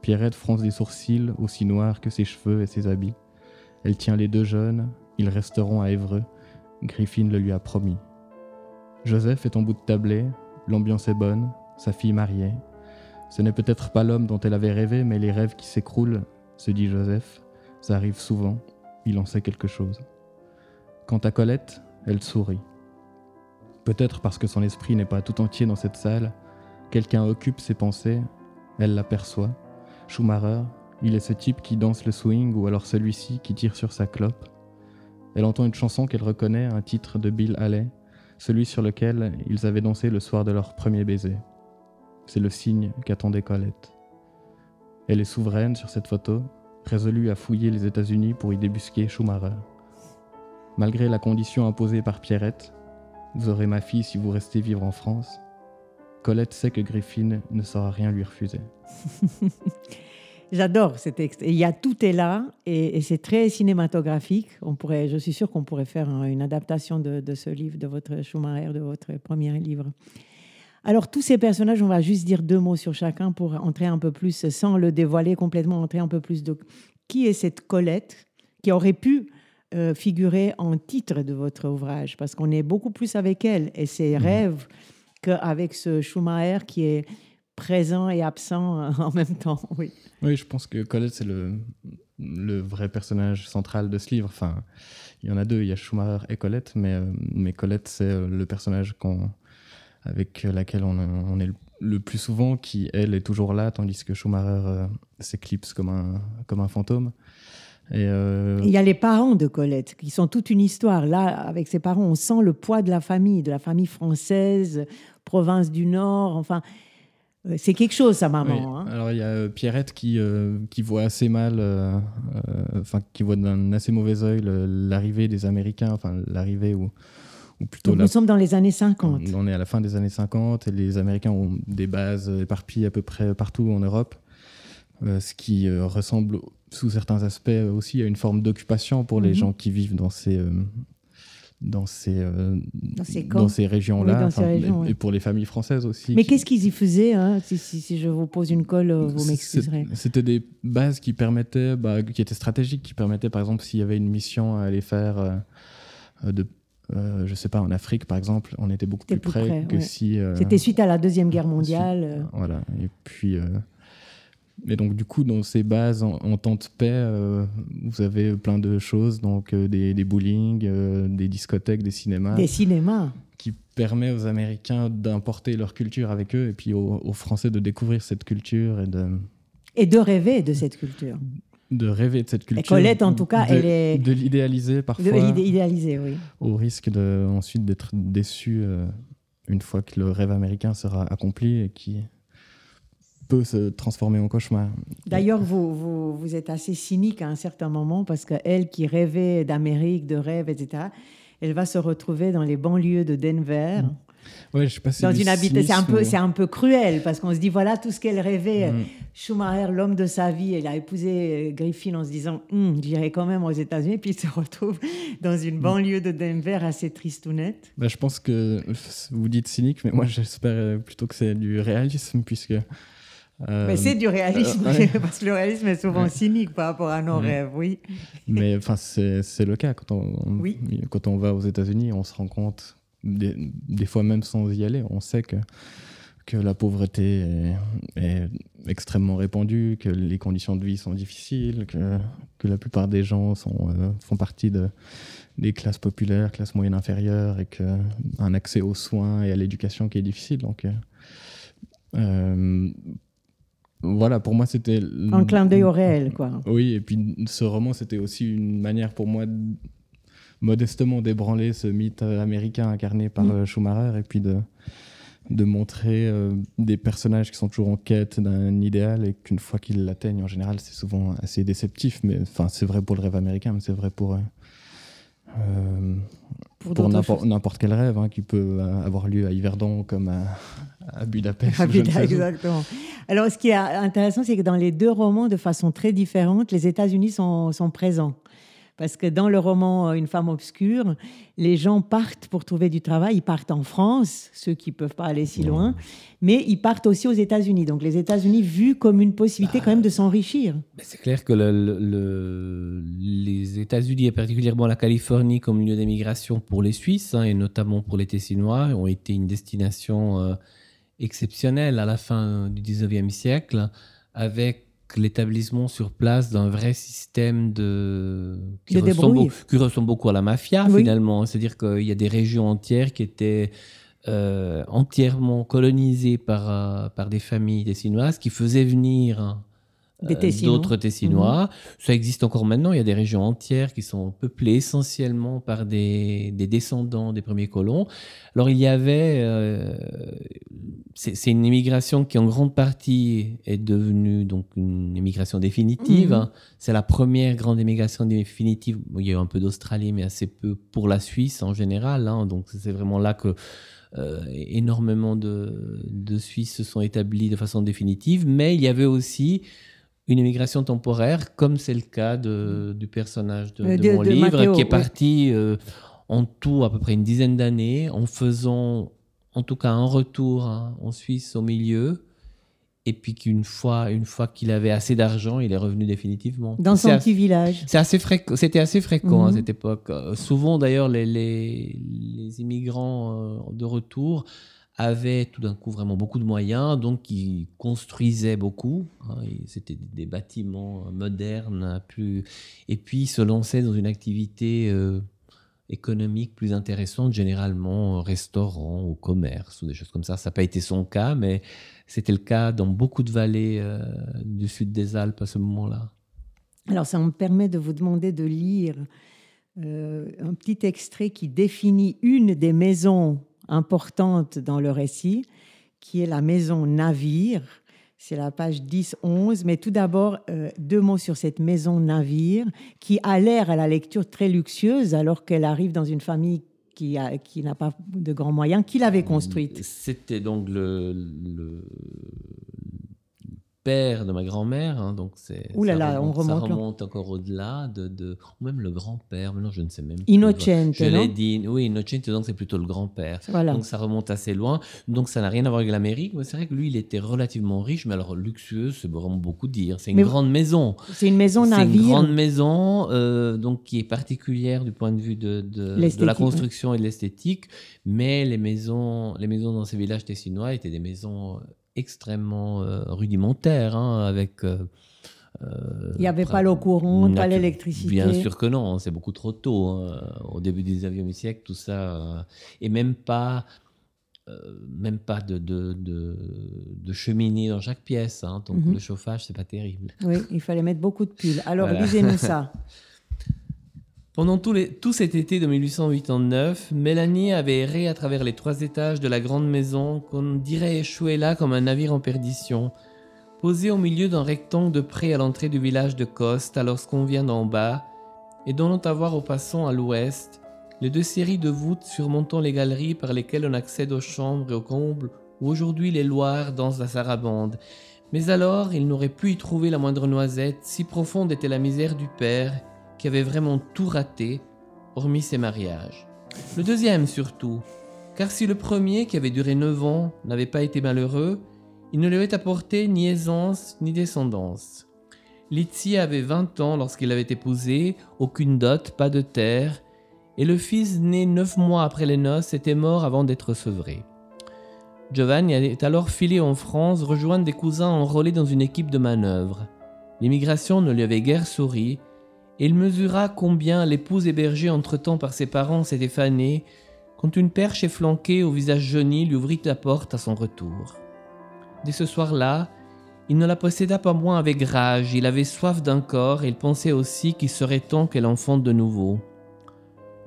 Pierrette fronce des sourcils aussi noirs que ses cheveux et ses habits. Elle tient les deux jeunes. Ils resteront à Évreux. Griffin le lui a promis. Joseph est en bout de tablé. L'ambiance est bonne. Sa fille mariée. Ce n'est peut-être pas l'homme dont elle avait rêvé, mais les rêves qui s'écroulent, se dit Joseph. Ça arrive souvent, il en sait quelque chose. Quant à Colette, elle sourit. Peut-être parce que son esprit n'est pas tout entier dans cette salle, quelqu'un occupe ses pensées, elle l'aperçoit. Schumacher, il est ce type qui danse le swing ou alors celui-ci qui tire sur sa clope. Elle entend une chanson qu'elle reconnaît, un titre de Bill Haley, celui sur lequel ils avaient dansé le soir de leur premier baiser. C'est le signe qu'attendait Colette. Elle est souveraine sur cette photo, résolue à fouiller les États-Unis pour y débusquer Schumacher. Malgré la condition imposée par Pierrette, vous aurez ma fille si vous restez vivre en France, Colette sait que Griffin ne saura rien lui refuser. J'adore ce texte. Et il y a tout est là et, c'est très cinématographique. On pourrait, je suis sûre qu'on pourrait faire un- une adaptation de, de ce livre, de votre Schumacher, de votre premier livre. Alors tous ces personnages, on va juste dire deux mots sur chacun pour entrer un peu plus, sans le dévoiler complètement, entrer un peu plus de qui est cette Colette qui aurait pu euh, figurer en titre de votre ouvrage, parce qu'on est beaucoup plus avec elle et ses rêves qu'avec ce Schumacher qui est présent et absent euh, en même temps. Oui. Oui, je pense que Colette, c'est le, le vrai personnage central de ce livre. Enfin, il y en a deux, il y a Schumacher et Colette, mais, euh, mais Colette, c'est le personnage qu'on, avec laquelle on, on est le, le plus souvent, qui, elle, est toujours là, tandis que Schumacher euh, s'éclipse comme un, comme un fantôme. Et, euh, Il y a les parents de Colette qui sont toute une histoire. Là, avec ses parents, on sent le poids de la famille, de la famille française, province du Nord. Enfin, euh, c'est quelque chose, sa maman. Oui. hein. Alors il y a Pierrette qui, euh, qui voit assez mal, euh, enfin qui voit d'un assez mauvais le- l'arrivée des Américains, enfin l'arrivée ou, ou plutôt Donc, la nous sommes dans les années 50. On est à la fin des années 50 et les Américains ont des bases éparpillées à peu près partout en Europe. ce qui ressemble sous certains aspects aussi à une forme d'occupation pour les Mhm. gens qui vivent dans ces, dans ces, euh, Dans ces dans ces régions-là, Oui, dans ces enfin, régions, et, ouais. pour les familles françaises aussi. Mais qui- qu'est-ce qu'ils y faisaient hein si, si- si je vous pose une colle, euh, vous m'excuserez. C'était des bases qui permettaient, bah, qui étaient stratégiques, qui permettaient, par exemple, s'il y avait une mission à aller faire, euh, euh, de, euh, je sais pas, en Afrique, par exemple, on était beaucoup plus, plus près, près, que ouais. si. euh, C'était suite à la Deuxième Guerre mondiale. euh, Voilà. Et puis. euh, et donc, du coup, dans ces bases en, en temps de paix, vous avez plein de choses, donc des, des bowling, des discothèques, des cinémas, Des cinémas. qui permet aux Américains d'importer leur culture avec eux, et puis aux, aux Français de découvrir cette culture et de, Et de rêver de cette culture. De rêver de cette culture. Colette, en tout cas, de, elle est- de l'idéaliser De parfois, l'idé- idéaliser, oui. au risque de ensuite d'être déçu euh, une fois que le rêve américain sera accompli et qui peut se transformer en cauchemar. D'ailleurs, vous, vous, vous êtes assez cynique à un certain moment parce qu'elle qui rêvait d'Amérique, de rêve, etc., elle va se retrouver dans les banlieues de Denver, Ouais, je sais pas si dans une habitation. C'est un, peu, c'est un peu cruel parce qu'on se dit, voilà tout ce qu'elle rêvait. Mm. Schumacher, l'homme de sa vie, elle a épousé euh, Griffin en se disant, Hum, j'irai quand même aux États-Unis, puis il se retrouve dans une Mm. banlieue de Denver assez tristounette. Bah, je pense que vous dites cynique, mais moi j'espère euh, plutôt que c'est du réalisme, puisque. euh, Mais c'est du réalisme, euh, ouais. parce que le réalisme est souvent Ouais. cynique par rapport à nos Ouais. rêves, oui. Mais enfin, c'est c'est le cas. Quand on, Oui. quand on va aux États-Unis, on se rend compte, des, des fois même sans y aller, on sait que, que la pauvreté est, est extrêmement répandue, que les conditions de vie sont difficiles, que, que la plupart des gens sont, euh, font partie de, des classes populaires, classes moyennes inférieures, et qu'un accès aux soins et à l'éducation qui est difficile. Donc, euh, euh, voilà, pour moi, c'était. Un clin d'œil au réel, quoi. Oui, et puis ce roman, c'était aussi une manière pour moi de modestement d'ébranler ce mythe euh, américain incarné par Mm. euh, Schumacher et puis de, de montrer euh, des personnages qui sont toujours en quête d'un idéal et qu'une fois qu'ils l'atteignent, en général, c'est souvent assez déceptif. Mais enfin, c'est vrai pour le rêve américain, mais c'est vrai pour. euh, euh, Pour, n'importe quel rêve hein, qui peut avoir lieu à Yverdon comme à, à Budapest. Sais où. exactement. Alors, ce qui est intéressant, c'est que dans les deux romans, de façon très différente, les États-Unis sont, sont présents. Parce que dans le roman euh, Une femme obscure, les gens partent pour trouver du travail. Ils partent en France, ceux qui ne peuvent pas aller si loin, mais ils partent aussi aux États-Unis. Donc, les États-Unis vus comme une possibilité quand même de s'enrichir. C'est clair que le- le- le- les États-Unis et particulièrement la Californie comme lieu d'émigration pour les Suisses hein, et notamment pour les Tessinois ont été une destination euh, exceptionnelle à la fin du 19e siècle avec l'établissement sur place d'un vrai système de qui, De ressemble, qui beaucoup à la mafia Oui. finalement. C'est-à-dire qu'il y a des régions entières qui étaient euh, entièrement colonisées par, euh, par des familles tessinoises qui faisaient venir Euh, Tessinois. d'autres Tessinois. Ça existe encore maintenant. Il y a des régions entières qui sont peuplées essentiellement par des, des descendants des premiers colons. Alors il y avait, euh, c'est une immigration qui en grande partie est devenue donc une immigration définitive. Mhm. hein. C'est la première grande immigration définitive. Il y a eu un peu d'Australie, mais assez peu pour la Suisse en général. hein. Donc c'est vraiment là que euh, énormément de, de Suisses se sont établis de façon définitive. Mais il y avait aussi une immigration temporaire, comme c'est le cas de- du personnage de, Euh, de de- mon livre, Matteo, qui est oui. parti euh, en tout à peu près une dizaine d'années, en faisant en tout cas un retour hein, en Suisse au milieu, et puis qu'une fois, une fois qu'il avait assez d'argent, il est revenu définitivement. Dans son petit village. c'est assez fréquent. C'était assez fréquent à Mhm. cette époque. Euh, souvent, d'ailleurs, les, les, les immigrants euh, de retour avaient tout d'un coup vraiment beaucoup de moyens, donc ils construisaient beaucoup. hein, C'était des, bâtiments euh, modernes, plus, et puis ils se lançaient dans une activité euh, économique plus intéressante, généralement restaurant ou commerce ou des choses comme ça. Ça n'a pas été son cas, mais c'était le cas dans beaucoup de vallées euh, du sud des Alpes à ce moment-là. Alors, ça me permet de vous demander de lire un petit extrait qui définit une des maisons importantes dans le récit, qui est la maison Navire. C'est la page 10-11. Mais tout d'abord, euh, deux mots sur cette maison Navire, qui a l'air à la lecture très luxueuse, alors qu'elle arrive dans une famille qui a- qui n'a pas de grands moyens. Qui l'avait construite C'était donc le père de ma grand-mère, hein, donc c'est Ouh là ça là, on remonte, ça remonte encore au-delà de, de- ou même le grand-père. Maintenant, je ne sais même. plus. Innocente, Je l'ai dit. Oui, Innocente, donc c'est plutôt le grand-père. Voilà. Donc ça remonte assez loin. Donc ça n'a rien à voir avec l'Amérique, mais c'est vrai que lui, il était relativement riche, mais alors luxueux, c'est vraiment beaucoup dire. C'est une Mais- grande maison. C'est une maison C'est une navire. grande maison, euh, donc qui est particulière du point de vue de, de, de L'esthétique, la construction et de l'esthétique, mais les maisons, les maisons dans ces villages tessinois étaient des maisons extrêmement euh, rudimentaires, hein, avec. euh, euh, Il n'y avait pas l'eau courante, pas l'électricité. Bien sûr que non, c'est beaucoup trop tôt. hein. Au début du 19e siècle, tout ça. et même pas, euh, même pas de, de, de, de cheminée dans chaque pièce. hein. donc Mhm. le chauffage, c'est pas terrible. Oui, il fallait mettre beaucoup de pulls. Alors, Voilà. lisez-nous ça. Pendant tout, cet été de 1889, Mélanie avait erré à travers les trois étages de la grande maison qu'on dirait échouer là comme un navire en perdition, posé au milieu d'un rectangle de près à l'entrée du village de Coste, lorsqu'on vient d'en bas, et donnant à voir aux passants à l'ouest les deux séries de voûtes surmontant les galeries par lesquelles on accède aux chambres et aux combles où aujourd'hui les Loirs dansent la sarabande. Mais alors, il n'aurait pu y trouver la moindre noisette, si profonde était la misère du père, qui avait vraiment tout raté, hormis ses mariages. Le deuxième surtout, car si le premier, qui avait duré neuf ans, n'avait pas été malheureux, il ne lui avait apporté ni aisance ni descendance. Lizzie avait 20 ans lorsqu'il avait épousé, aucune dot, pas de terre, et le fils né neuf mois après les noces était mort avant d'être sevré. Giovanni est alors filé en France rejoindre des cousins enrôlés dans une équipe de manœuvre. L'immigration ne lui avait guère souri, il mesura combien l'épouse hébergée entre-temps par ses parents s'était fanée quand une perche efflanquée au visage jauni lui ouvrit la porte à son retour. Dès ce soir-là, il ne la posséda pas moins avec rage, il avait soif d'un corps et il pensait aussi qu'il serait temps qu'elle enfante de nouveau.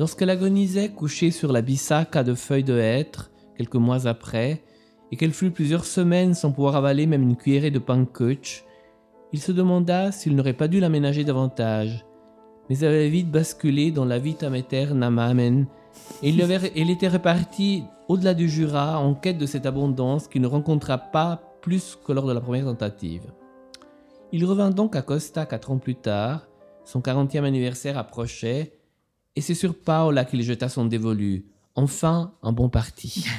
Lorsqu'elle agonisait couchée sur la bissaca de feuilles de hêtre, quelques mois après, et qu'elle fut plusieurs semaines sans pouvoir avaler même une cuillerée de pankutch, il se demanda s'il n'aurait pas dû l'aménager davantage. Mais avait vite basculé dans la vita aeternam amen, et il, il était reparti au-delà du Jura en quête de cette abondance qu'il ne rencontra pas plus que lors de la première tentative. Il revint donc à Costa quatre ans plus tard, son 40e anniversaire approchait, et c'est sur Paola qu'il jeta son dévolu. Enfin, un bon parti.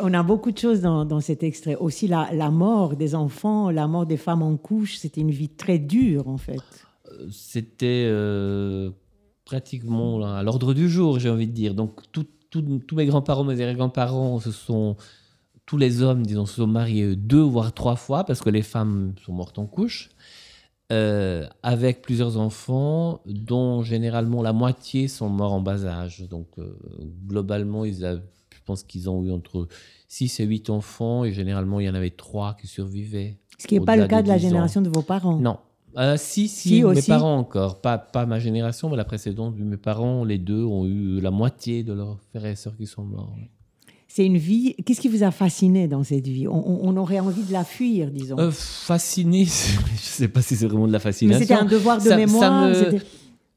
On a beaucoup de choses dans, dans cet extrait. Aussi la, la mort des enfants, la mort des femmes en couche, c'était une vie très dure en fait. C'était euh, pratiquement à l'ordre du jour, j'ai envie de dire. Donc, tout- tout- tous mes grands-parents, mes arrière-grands-parents, ce sont tous les hommes, disons, se sont mariés deux voire trois fois parce que les femmes sont mortes en couche, euh, avec plusieurs enfants, dont généralement la moitié sont morts en bas âge. Donc, euh, globalement, ils a- je pense qu'ils ont eu entre 6 et 8 enfants et généralement, il y en avait trois qui survivaient. Ce qui n'est pas le cas de la 10 ans. génération de vos parents. Non. Euh, si, si, Si, mes aussi. parents encore. Pas, pas ma génération, mais la précédente. Mes parents, les deux, ont eu la moitié de leurs frères et sœurs qui sont morts. C'est une vie. Qu'est-ce qui vous a fasciné dans cette vie? On, aurait envie de la fuir, disons. Euh, fasciné, je ne sais pas si c'est vraiment de la fascination. c'était un devoir de Ça- mémoire.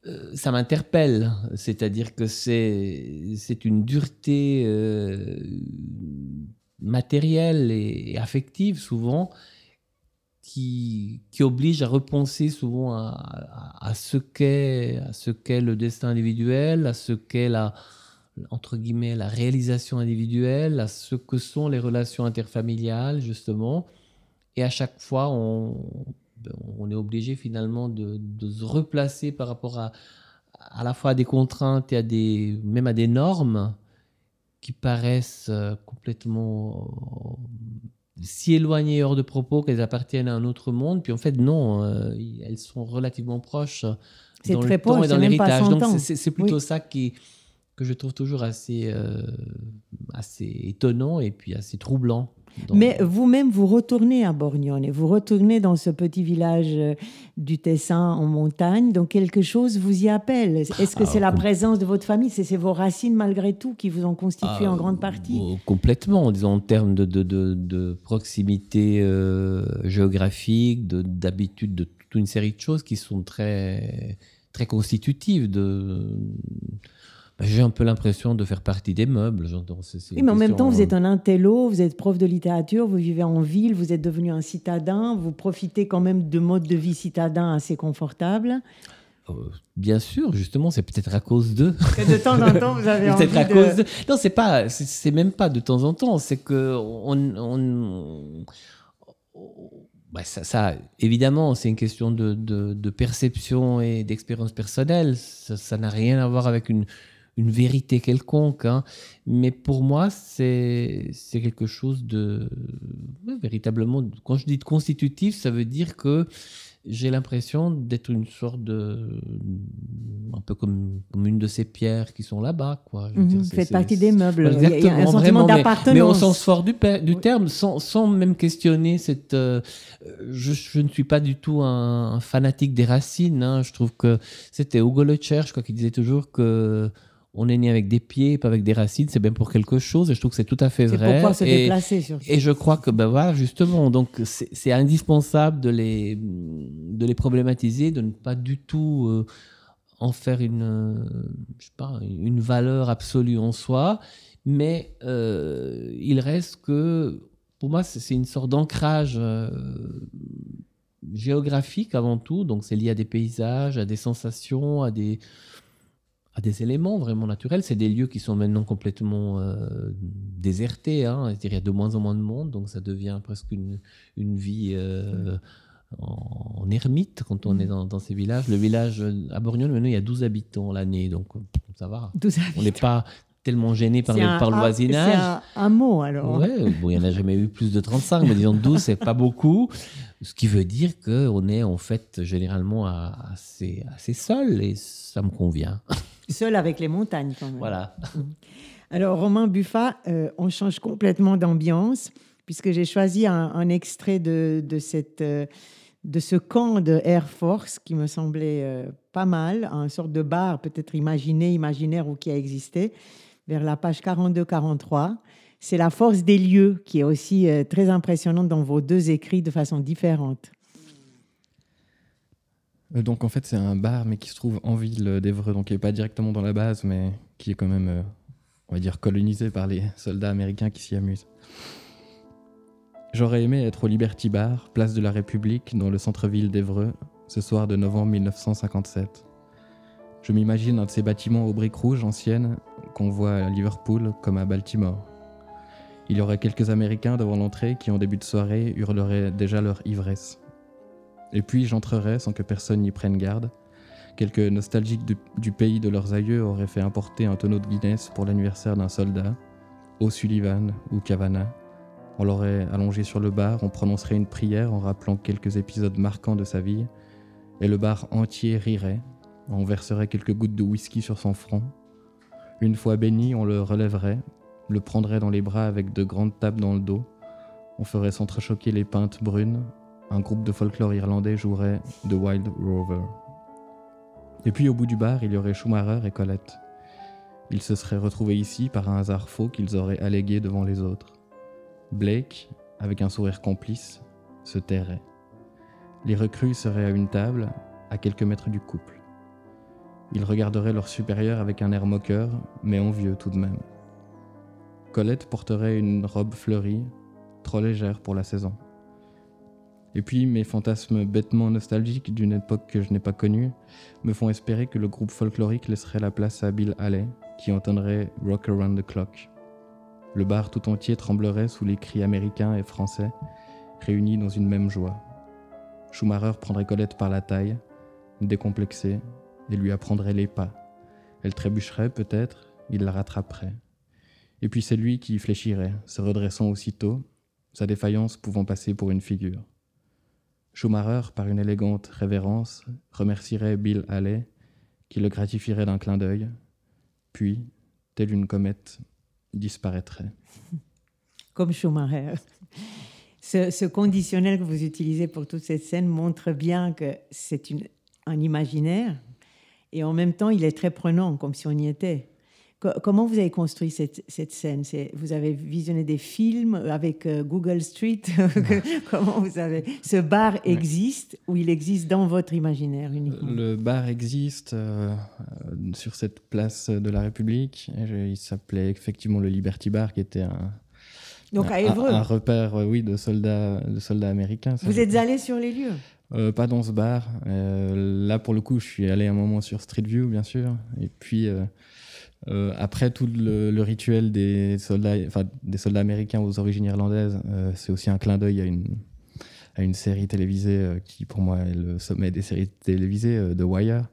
Euh, ça m'interpelle. C'est-à-dire que c'est c'est une dureté euh, matérielle et affective souvent qui, qui oblige à repenser souvent à, à- à ce qu'est le destin individuel, à ce qu'est la entre guillemets la réalisation individuelle, à ce que sont les relations interfamiliales justement. Et à chaque fois, on, on est obligé finalement de, de se replacer par rapport à, à la fois à des contraintes et à des, même à des normes qui paraissent euh, complètement euh, si éloignées hors de propos qu'elles appartiennent à un autre monde. Puis en fait, non, euh, elles sont relativement proches C'est dans très le temps proche, et dans l'héritage. 100 Donc c'est- plutôt Oui. ça qui, que je trouve toujours assez, euh, assez étonnant et puis assez troublant. Mais vous-même, vous retournez à Borgnone, vous retournez dans ce petit village euh, du Tessin en montagne, donc quelque chose vous y appelle. Est-ce que Ah, c'est la présence de votre famille? C'est vos racines malgré tout qui vous ont constitué Ah, en grande partie? oh, Complètement, disons en termes de, de, de, de proximité euh, géographique, de- d'habitude, de, toute une série de choses qui sont très, très constitutives de, bah, j'ai un peu l'impression de faire partie des meubles. oui, mais en même temps, vous êtes un intello, vous êtes prof de littérature, vous vivez en ville, vous êtes devenu un citadin, vous profitez quand même de modes de vie citadins assez confortables. Euh, bien sûr, justement, c'est peut-être à cause d'eux. De temps en temps, vous avez envie à cause de... Non, c'est pas, c'est même pas de temps en temps. C'est que on, on... Bah, ça, ça, évidemment, c'est une question de, de, de perception et d'expérience personnelle. Ça n'a rien à voir avec une, une vérité quelconque. Hein. Mais pour moi, c'est quelque chose de véritablement. Quand je dis de constitutif, ça veut dire que j'ai l'impression d'être une sorte de. un peu comme, comme, une de ces pierres qui sont là-bas. Quoi. Vous mhm, faites partie des meubles. Exactement, Il y a un sentiment d'appartenance. Mais, au sens fort du, du terme, sans, sans, même questionner cette. Euh, je, je, ne suis pas du tout un, fanatique des racines. Hein. Je trouve que c'était Hugo Le je crois, qui disait toujours que on est né avec des pieds, pas avec des racines, c'est bien pour quelque chose, et je trouve que c'est tout à fait vrai. Pour se et, déplacer, surtout. Et je crois que, ben voilà, justement, donc c'est indispensable de les, de les problématiser, de ne pas du tout euh, en faire une, je sais pas, une valeur absolue en soi, mais euh, il reste que, pour moi, c'est une sorte d'ancrage. Euh, géographique avant tout, donc c'est lié à des paysages, à des sensations, à des, à des éléments vraiment naturels. C'est des lieux qui sont maintenant complètement euh, désertés. Hein. Il y a de moins en moins de monde, donc ça devient presque une, une vie euh, en, ermite quand on est dans, dans, ces villages. Le village à Borgnone, maintenant, il y a 12 habitants l'année, donc ça va. 12 on n'est pas tellement gêné par, le, par le voisinage. C'est un, mot alors. Ouais, bon, il n'y en a jamais eu plus de 35, mais disons 12, c'est pas beaucoup. Ce qui veut dire qu'on est en fait généralement assez, assez seul et ça me convient. Seul avec les montagnes, quand même. Voilà. Alors, Romain Buffat, euh, on change complètement d'ambiance, puisque j'ai choisi un, extrait de, de, cette, euh, de ce camp de Air Force qui me semblait euh, pas mal, un sorte de bar peut-être imaginé, imaginaire ou qui a existé, vers la page 42-43. C'est la force des lieux qui est aussi très impressionnante dans vos deux écrits de façon différente. Euh, donc en fait c'est un bar mais qui se trouve en ville d'Evreux, donc qui n'est pas directement dans la base mais qui est quand même, euh, on va dire, colonisé par les soldats américains qui s'y amusent. J'aurais aimé être au Liberty Bar, place de la République, dans le centre-ville d'Evreux, ce soir de novembre 1957. Je m'imagine un de ces bâtiments aux briques rouges anciennes qu'on voit à Liverpool comme à Baltimore. Il y aurait quelques Américains devant l'entrée qui, en début de soirée, hurleraient déjà leur ivresse. Et puis j'entrerai sans que personne n'y prenne garde. Quelques nostalgiques du, pays de leurs aïeux auraient fait importer un tonneau de Guinness pour l'anniversaire d'un soldat, O'Sullivan ou Cavana. On l'aurait allongé sur le bar, on prononcerait une prière en rappelant quelques épisodes marquants de sa vie, et le bar entier rirait. On verserait quelques gouttes de whisky sur son front. Une fois béni, on le relèverait, le prendrait dans les bras avec de grandes tables dans le dos. On ferait s'entrechoquer les pintes brunes, un groupe de folklore irlandais jouerait The Wild Rover. Et puis au bout du bar, il y aurait Schumacher et Colette. Ils se seraient retrouvés ici par un hasard faux qu'ils auraient allégué devant les autres. Blake, avec un sourire complice, se tairait. Les recrues seraient à une table, à quelques mètres du couple. Ils regarderaient leur supérieur avec un air moqueur, mais envieux tout de même. Colette porterait une robe fleurie, trop légère pour la saison. Et puis mes fantasmes bêtement nostalgiques d'une époque que je n'ai pas connue me font espérer que le groupe folklorique laisserait la place à Bill Haley, qui entendrait Rock Around the Clock. Le bar tout entier tremblerait sous les cris américains et français, réunis dans une même joie. Schumacher prendrait Colette par la taille, décomplexée, et lui apprendrait les pas. Elle trébucherait peut-être, il la rattraperait. Et puis c'est lui qui fléchirait, se redressant aussitôt, sa défaillance pouvant passer pour une figure. Schumacher, par une élégante révérence, remercierait Bill Haley, qui le gratifierait d'un clin d'œil, puis, telle une comète, disparaîtrait. Comme Schumacher. Ce, conditionnel que vous utilisez pour toute cette scène montre bien que c'est un imaginaire, et en même temps, il est très prenant, comme si on y était. comment vous avez construit cette, cette scène? Vous avez visionné des films avec euh, Google Street Comment vous avez Ce bar existe ou il existe dans votre imaginaire uniquement? Le bar existe euh, sur cette place de la République. il s'appelait effectivement le Liberty Bar, qui était un, donc à Évreux. Un, repère, oui, de soldats, de soldats américains. Vous êtes allé sur les lieux? Euh, Pas dans ce bar. Euh, là, pour le coup, je suis allé un moment sur Street View, bien sûr. Et puis, après, tout le, rituel des soldats, enfin, des soldats américains aux origines irlandaises, c'est aussi un clin d'œil à une, à une série télévisée qui, pour moi, est le sommet des séries télévisées, The Wire.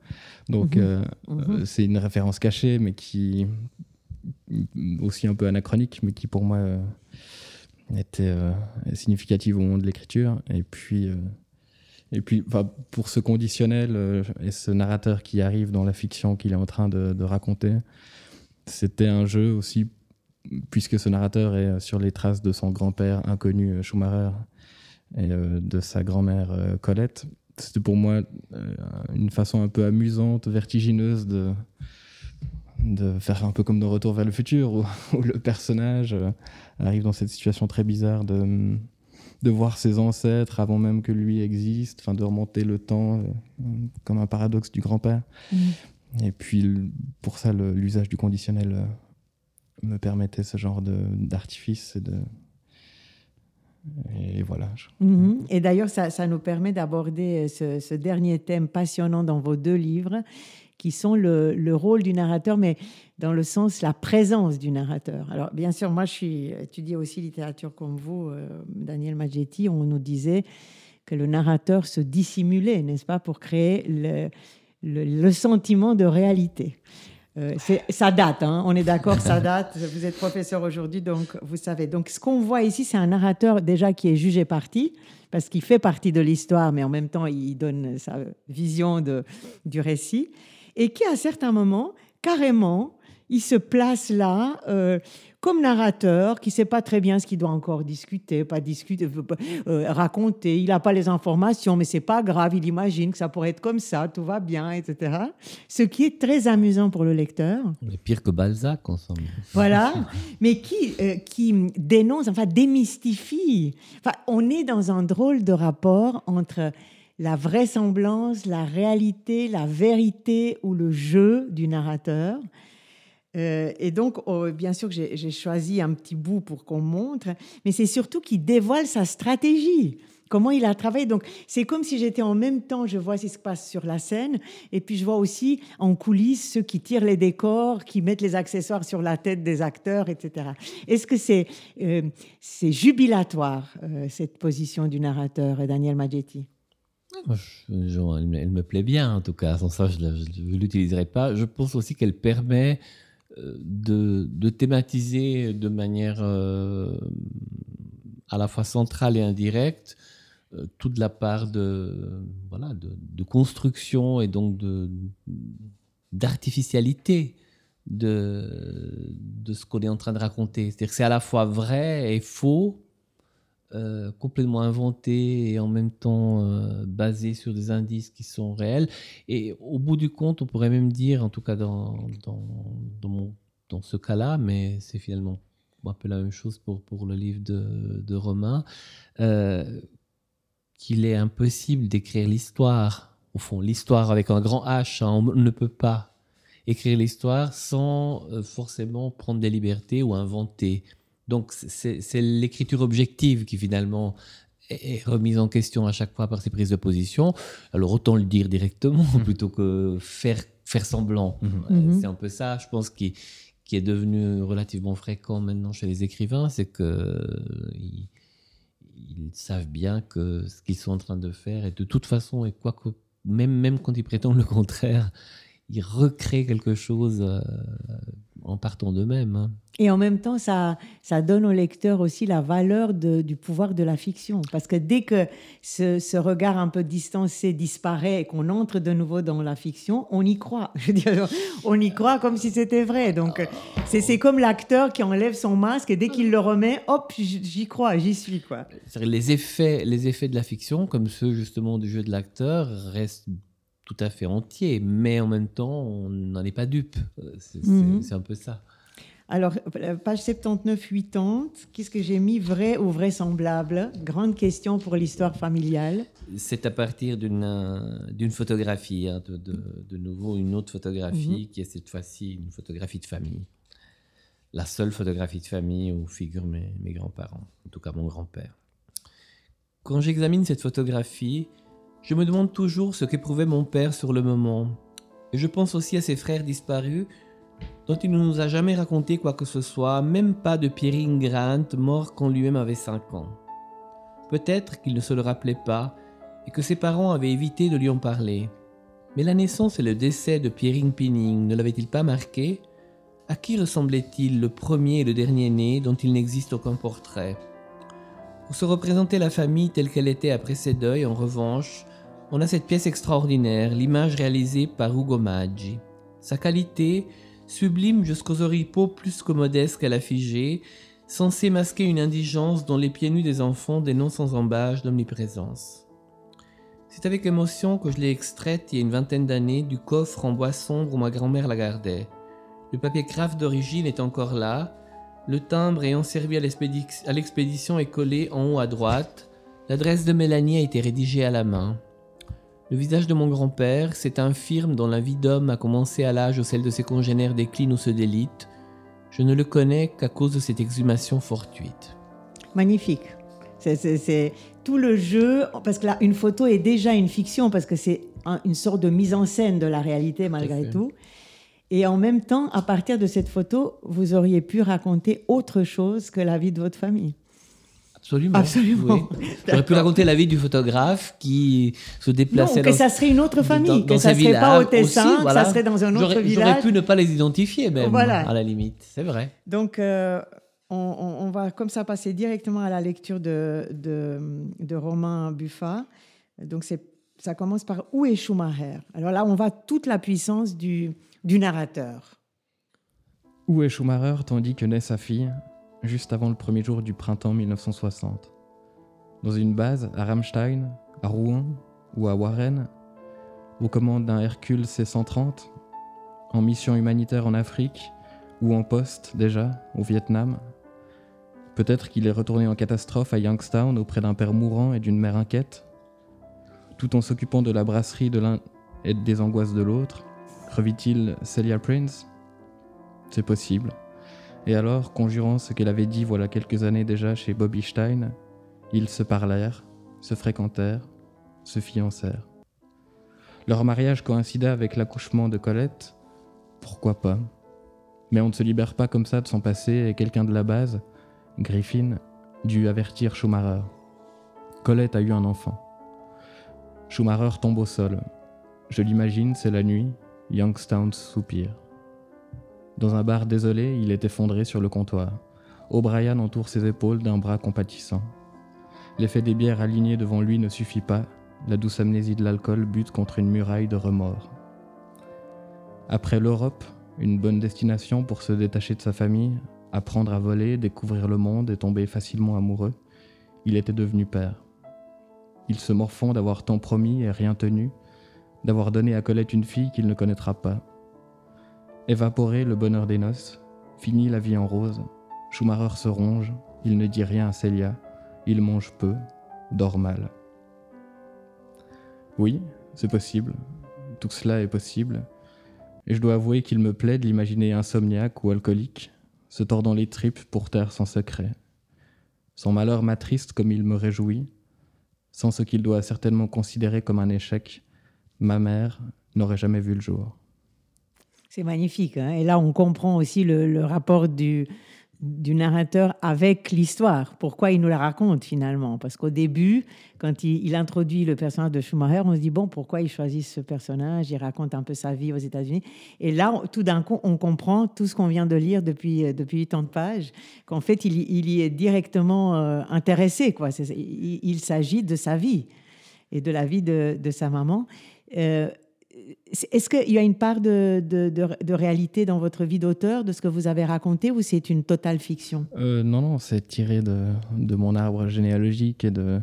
Donc, mhm. Mhm. c'est une référence cachée, mais qui aussi un peu anachronique, mais qui, pour moi était euh, significative au moment de l'écriture. Et puis, euh, et puis pour ce conditionnel euh, et ce narrateur qui arrive dans la fiction qu'il est en train de, raconter, c'était un jeu aussi, puisque ce narrateur est sur les traces de son grand-père inconnu Schumacher et de sa grand-mère Colette. C'était pour moi une façon un peu amusante, vertigineuse de, faire un peu comme dans Retour vers le futur, où, le personnage euh, arrive dans cette situation très bizarre de, de voir ses ancêtres avant même que lui existe, enfin de remonter le temps, euh, comme un paradoxe du grand-père. Mm. Et puis pour ça, l'usage du conditionnel euh, me permettait ce genre d'artifice et de... Et voilà. Mm-hmm. Et d'ailleurs, ça, ça, nous permet d'aborder ce, ce, dernier thème passionnant dans vos deux livres, qui sont le, rôle du narrateur, mais dans le sens la présence du narrateur. Alors, bien sûr, moi, je suis étudié aussi littérature comme vous, euh, Daniel Maggetti. On nous disait que le narrateur se dissimulait, n'est-ce pas, pour créer le, le, sentiment de réalité. Euh, ça date, hein, on est d'accord, ça date. Vous êtes professeur aujourd'hui, donc vous savez. Donc, ce qu'on voit ici, c'est un narrateur déjà qui est jugé parti, parce qu'il fait partie de l'histoire, mais en même temps, il donne sa vision de, du récit et qui, à certains moments, carrément, il se place là euh, comme narrateur, qui ne sait pas très bien ce qu'il doit encore discuter, pas discuter, euh, raconter. Il n'a pas les informations, mais c'est pas grave. Il imagine que ça pourrait être comme ça, tout va bien, etc. Ce qui est très amusant pour le lecteur. Mais pire que Balzac, en somme. Voilà, mais qui, euh, qui dénonce, enfin démystifie. Enfin, on est dans un drôle de rapport entre la vraisemblance, la réalité, la vérité ou le jeu du narrateur. Euh, et donc, oh, bien sûr que j'ai choisi un petit bout pour qu'on montre, mais c'est surtout qu'il dévoile sa stratégie, comment il a travaillé. Donc, c'est comme si j'étais en même temps, je vois ce qui se passe sur la scène, et puis je vois aussi en coulisses ceux qui tirent les décors, qui mettent les accessoires sur la tête des acteurs, etc. Est-ce que c'est euh, jubilatoire, euh, cette position du narrateur, Daniel Maggetti? Elle, me plaît bien, en tout cas. Sans ça, je ne l'utiliserai pas. Je pense aussi qu'elle permet euh, de, thématiser de manière euh, à la fois centrale et indirecte euh, toute la part de, voilà, de, construction et donc d'artificialité de, de ce qu'on est en train de raconter. C'est-à-dire que c'est à la fois vrai et faux euh, complètement inventé et en même temps euh, basé sur des indices qui sont réels. Et au bout du compte, on pourrait même dire, en tout cas dans, dans, dans, ce cas-là, mais c'est finalement un peu la même chose pour, pour le livre de, de Romain, euh, qu'il est impossible d'écrire l'histoire. Au fond, l'histoire avec un grand H, hein, on ne peut pas écrire l'histoire sans forcément prendre des libertés ou inventer. Donc c'est l'écriture objective qui finalement est remise en question à chaque fois par ces prises de position. Alors autant le dire directement mmh. plutôt que faire, faire semblant. Mmh. Mmh. C'est un peu ça, je pense, qui, qui est devenu relativement fréquent maintenant chez les écrivains, c'est qu'ils ils savent bien que ce qu'ils sont en train de faire est de toute façon, et quoi que, même, même quand ils prétendent le contraire, ils recréent quelque chose euh, en partant d'eux-mêmes. Hein. Et en même temps, ça, ça donne au lecteur aussi la valeur du pouvoir de la fiction. Parce que dès que ce, regard un peu distancé disparaît et qu'on entre de nouveau dans la fiction, on y croit. Je veux dire, on y croit comme si c'était vrai. Donc, c'est comme l'acteur qui enlève son masque et dès qu'il le remet, hop, j'y crois, j'y suis. Quoi. Les effets, les effets de la fiction, comme ceux justement du jeu de l'acteur, restent tout à fait entier, mais en même temps, on n'en est pas dupe. Euh, c'est Mhm. c'est un peu ça. Alors, euh, page 79-80, qu'est-ce que j'ai mis vrai ou vraisemblable? Grande question pour l'histoire familiale. C'est à partir d'une euh, photographie, hein, de, de- de nouveau une autre photographie qui est cette fois-ci une photographie de famille. La seule photographie de famille où figurent mes, mes grands-parents, en tout cas mon grand-père. Quand j'examine cette photographie, je me demande toujours ce qu'éprouvait mon père sur le moment. Et je pense aussi à ses frères disparus, dont il ne nous a jamais raconté quoi que ce soit, même pas de Pierring Grant, mort quand lui-même avait 5 ans. Peut-être qu'il ne se le rappelait pas et que ses parents avaient évité de lui en parler. Mais la naissance et le décès de Pierring Pinning ne l'avaient-ils pas marqué? À qui ressemblait-il le premier et le dernier né dont il n'existe aucun portrait? Pour se représenter la famille telle qu'elle était après ses deuils, en revanche, on a cette pièce extraordinaire, l'image réalisée par Ugo Maggi. Sa qualité, sublime jusqu'aux oripeaux plus que modestes qu'à la figée, censée masquer une indigence dont les pieds nus des enfants dénoncent sans embâche d'omniprésence. C'est avec émotion que je l'ai extraite il y a une vingtaine d'années du coffre en bois sombre où ma grand-mère la gardait. Le papier craft d'origine est encore là, le timbre ayant servi à l'expédition est collé en haut à droite, l'adresse de Mélanie a été rédigée à la main. Le visage de mon grand-père, c'est infirme dont la vie d'homme a commencé à l'âge où celle de ses congénères décline ou se délite. Je ne le connais qu'à cause de cette exhumation fortuite. Magnifique. C'est- tout le jeu, parce que là, une photo est déjà une fiction, parce que c'est un- une sorte de mise en scène de la réalité malgré tout. Et en même temps, à partir de cette photo, vous auriez pu raconter autre chose que la vie de votre famille. Absolument. Absolument. oui. J'aurais pu raconter la vie du photographe qui se Non, déplaçait que dans, ça serait une autre famille, dans- que dans ça ses serait pas au Tessin, aussi, que voilà. ça serait dans un autre J'aurais- J'aurais village. pu ne pas les identifier même, Voilà. à la limite. C'est vrai. Donc, euh, on, on- on va comme ça passer directement à la lecture de, de, de Romain Buffat. Donc, c'est, ça commence par Où est Schumacher? Alors là, on voit toute la puissance du, du narrateur. Où est Schumacher tandis que naît sa fille, juste avant le premier jour du printemps 1960 Dans une base à Ramstein, à Rouen ou à Warren, aux commandes d'un Hercule C-130, en mission humanitaire en Afrique ou en poste déjà au Vietnam Peut-être qu'il est retourné en catastrophe à Youngstown auprès d'un père mourant et d'une mère inquiète Tout en s'occupant de la brasserie de l'un et des angoisses de l'autre, revit-il Celia Prince? C'est possible. Et alors, conjurant ce qu'elle avait dit voilà quelques années déjà chez Bobby Stein, ils se parlèrent, se fréquentèrent, se fiancèrent. Leur mariage coïncida avec l'accouchement de Colette, pourquoi pas? Mais on ne se libère pas comme ça de son passé et quelqu'un de la base, Griffin, dut avertir Schumacher. Colette a eu un enfant. Schumacher tombe au sol. Je l'imagine, c'est la nuit, Youngstown soupire. Dans un bar désolé, il est effondré sur le comptoir. O'Brien entoure ses épaules d'un bras compatissant. L'effet des bières alignées devant lui ne suffit pas, la douce amnésie de l'alcool bute contre une muraille de remords. Après l'Europe, une bonne destination pour se détacher de sa famille, apprendre à voler, découvrir le monde et tomber facilement amoureux, il était devenu père. Il se morfond d'avoir tant promis et rien tenu, d'avoir donné à Colette une fille qu'il ne connaîtra pas. Évaporé le bonheur des noces, fini la vie en rose, Schumacher se ronge, il ne dit rien à Célia, il mange peu, dort mal. Oui, c'est possible, tout cela est possible, et je dois avouer qu'il me plaît de l'imaginer insomniaque ou alcoolique, se tordant les tripes pour taire son secret. Son malheur m'attriste comme il me réjouit, sans ce qu'il doit certainement considérer comme un échec, ma mère n'aurait jamais vu le jour. C'est magnifique. hein. Et là, on comprend aussi le, rapport du, narrateur avec l'histoire. Pourquoi il nous la raconte finalement? Parce qu'au début, quand il, introduit le personnage de Schumacher, on se dit, bon, pourquoi il choisit ce personnage? Il raconte un peu sa vie aux États-Unis. Et là, tout d'un coup, on comprend tout ce qu'on vient de lire depuis, euh, depuis 80 pages, qu'en fait, il, y- est directement euh, intéressé. Quoi. Il s'agit de sa vie et de la vie de, de sa maman. Euh, est-ce qu'il y a une part de, de- de- de réalité dans votre vie d'auteur, de ce que vous avez raconté, ou c'est une totale fiction? Euh, non, non, c'est tiré de, de mon arbre généalogique et de,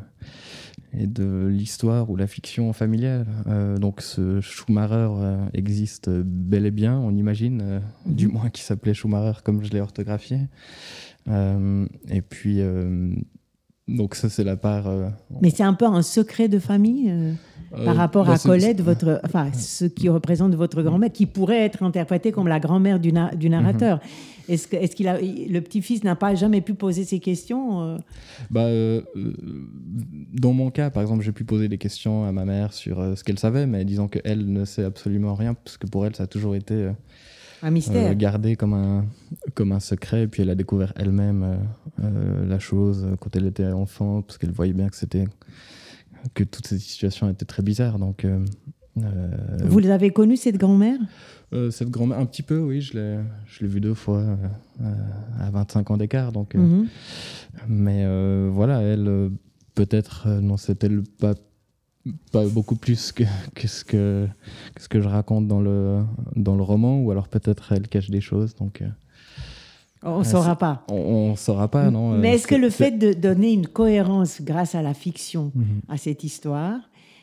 et de l'histoire ou la fiction familiale. Euh, donc ce Schumacher euh, existe bel et bien, on imagine, euh, Mhm. du moins qui s'appelait Schumacher comme je l'ai orthographié. Et puis, donc ça c'est la part... euh, Mais c'est un peu un secret de famille euh, par euh, rapport bah, à Colette, votre, enfin, ce qui représente votre grand-mère, qui pourrait être interprété comme la grand-mère du, na- du narrateur. Est-ce que, est-ce qu'il a, le petit-fils n'a pas jamais pu poser ces questions Bah, dans mon cas, par exemple, j'ai pu poser des questions à ma mère sur ce qu'elle savait, mais disons qu'elle ne sait absolument rien, parce que pour elle, ça a toujours été Un mystère. euh, gardé comme un, comme un secret. Et puis elle a découvert elle-même euh, euh, la chose euh, quand elle était enfant, parce qu'elle voyait bien que c'était que toutes ces situations étaient très bizarres. Donc, euh, Vous l'avez connue, cette grand-mère? Cette grand-mère, un petit peu, oui, je l'ai, je l'ai vue deux fois à 25 ans d'écart. Donc, Mhm. mais voilà, elle, peut-être n'en sait-elle pas, pas beaucoup plus que, que, ce que, que ce que je raconte dans le, dans le roman, ou alors peut-être elle cache des choses. Donc, euh, On ne Ah, saura pas. on ne saura pas, non euh, Mais est-ce que le fait de donner une cohérence grâce à la fiction Mhm. à cette histoire,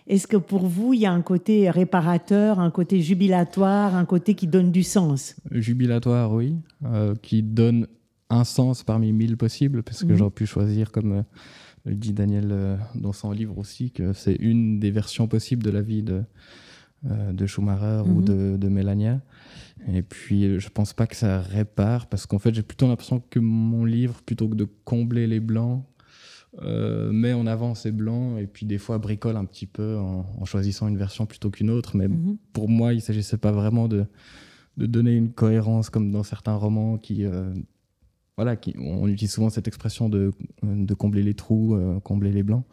est-ce que pour vous, il y a un côté réparateur, un côté jubilatoire, un côté qui donne du sens? Jubilatoire, oui, euh, qui donne un sens parmi mille possibles, parce que Mhm. j'aurais pu choisir, comme euh, le dit Daniel euh, dans son livre aussi, que c'est une des versions possibles de la vie de, euh, de Schumacher ou Mhm. de, de Mélania. Et puis, je pense pas que ça répare, parce qu'en fait, j'ai plutôt l'impression que mon livre, plutôt que de combler les blancs, euh, met en avant ces blancs, et puis des fois bricole un petit peu en, en choisissant une version plutôt qu'une autre. Mais Mhm. pour moi, il ne s'agissait pas vraiment de, de donner une cohérence comme dans certains romans qui. euh, voilà, qui, on utilise souvent cette expression de, combler les trous, euh, combler les blancs.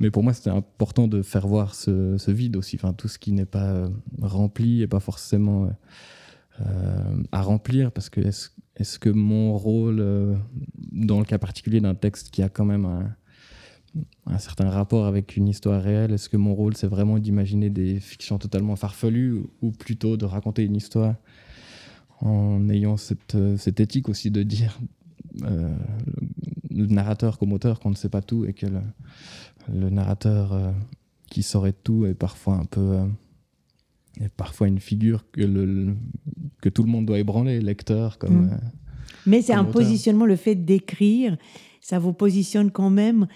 Mais pour moi, c'était important de faire voir ce, vide aussi. Tout ce qui n'est pas euh, rempli et pas forcément euh, à remplir. Parce que est-ce est-ce que mon rôle, dans le cas particulier d'un texte qui a quand même un, un certain rapport avec une histoire réelle, est-ce que mon rôle, c'est vraiment d'imaginer des fictions totalement farfelues ou- plutôt de raconter une histoire en ayant cette, cette éthique aussi de dire euh, le, narrateur comme auteur qu'on ne sait pas tout et que le, le narrateur euh, qui saurait tout est parfois un peu euh, est parfois une figure que, le, le- que tout le monde doit ébranler, lecteur comme Mm. Mais c'est un auteur. positionnement, le fait d'écrire, ça vous positionne quand même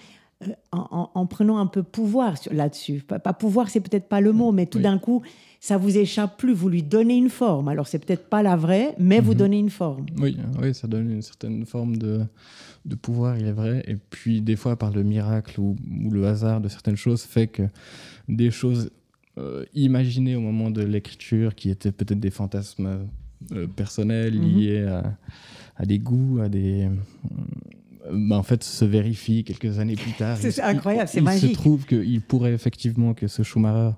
en, en- en prenant un peu pouvoir là-dessus. Pas, pas pouvoir, c'est peut-être pas le mot, mais tout Oui. d'un coup, ça vous échappe plus. Vous lui donnez une forme. Alors, c'est peut-être pas la vraie, mais vous Mhm. donnez une forme. Oui, oui, ça donne une certaine forme de, de pouvoir, il est vrai. Et puis, des fois, par le miracle ou, ou le hasard de certaines choses, fait que des choses euh, imaginées au moment de l'écriture, qui étaient peut-être des fantasmes euh, personnels Mhm. liés à, à des goûts, à des. euh, bah, en fait, se vérifient quelques années plus tard. C'est Il- incroyable, il- c'est Il magique. se trouve qu'il pourrait effectivement que ce Schumacher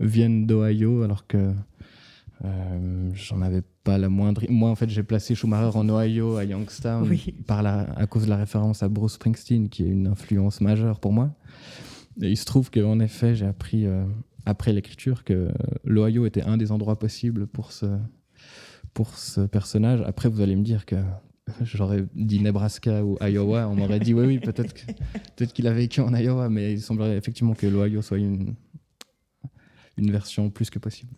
vienne d'Ohio, alors que euh, j'en avais pas la moindre. Moi, en fait, j'ai placé Schumacher en Ohio, à Youngstown, Oui. par la, à cause de la référence à Bruce Springsteen, qui est une influence majeure pour moi. Et il se trouve qu'en effet, j'ai appris euh, après l'écriture que l'Ohio était un des endroits possibles pour ce, pour ce personnage. Après, vous allez me dire que j'aurais dit Nebraska ou Iowa, on m'aurait dit oui, oui, peut-être que- peut-être qu'il a vécu en Iowa, mais il semblerait effectivement que l'Ohio soit une, une version plus que possible.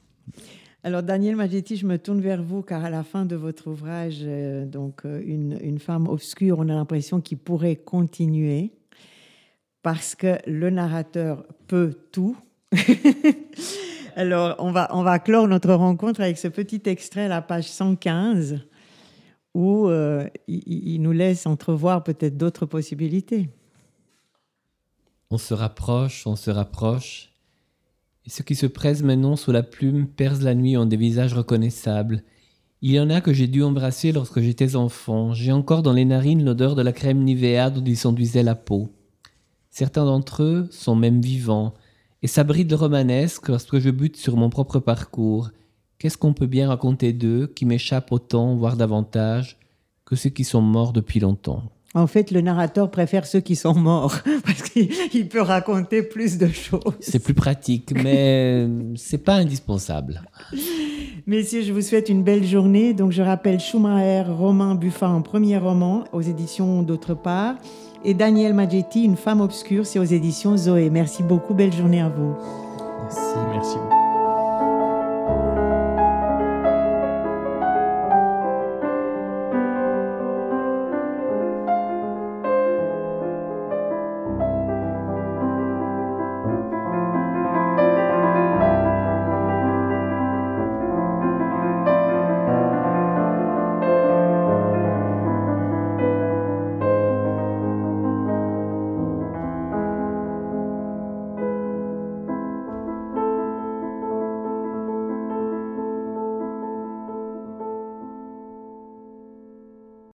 Alors, Daniel Magetti, je me tourne vers vous, car à la fin de votre ouvrage, euh, donc euh, une, une femme obscure, on a l'impression qu'il pourrait continuer, parce que le narrateur peut tout. Alors, on va, on va clore notre rencontre avec ce petit extrait à la page 115, où euh, il, il nous laisse entrevoir peut-être d'autres possibilités. On se rapproche, on se rapproche. Et ceux qui se pressent maintenant sous la plume percent la nuit en des visages reconnaissables. Il y en a que j'ai dû embrasser lorsque j'étais enfant. J'ai encore dans les narines l'odeur de la crème Nivea dont ils s'enduisaient la peau. Certains d'entre eux sont même vivants et s'abritent romanesque lorsque je bute sur mon propre parcours. Qu'est-ce qu'on peut bien raconter d'eux qui m'échappent autant, voire davantage, que ceux qui sont morts depuis longtemps? En fait, le narrateur préfère ceux qui sont morts, parce qu'il il peut raconter plus de choses. C'est plus pratique, mais c'est pas indispensable. Messieurs, je vous souhaite une belle journée. Donc, je rappelle Schumacher, Romain Buffat en premier roman, aux éditions D'autre part. et Daniel Maggetti, Une femme obscure, c'est aux éditions Zoé. Merci beaucoup, belle journée à vous. Merci. Merci beaucoup.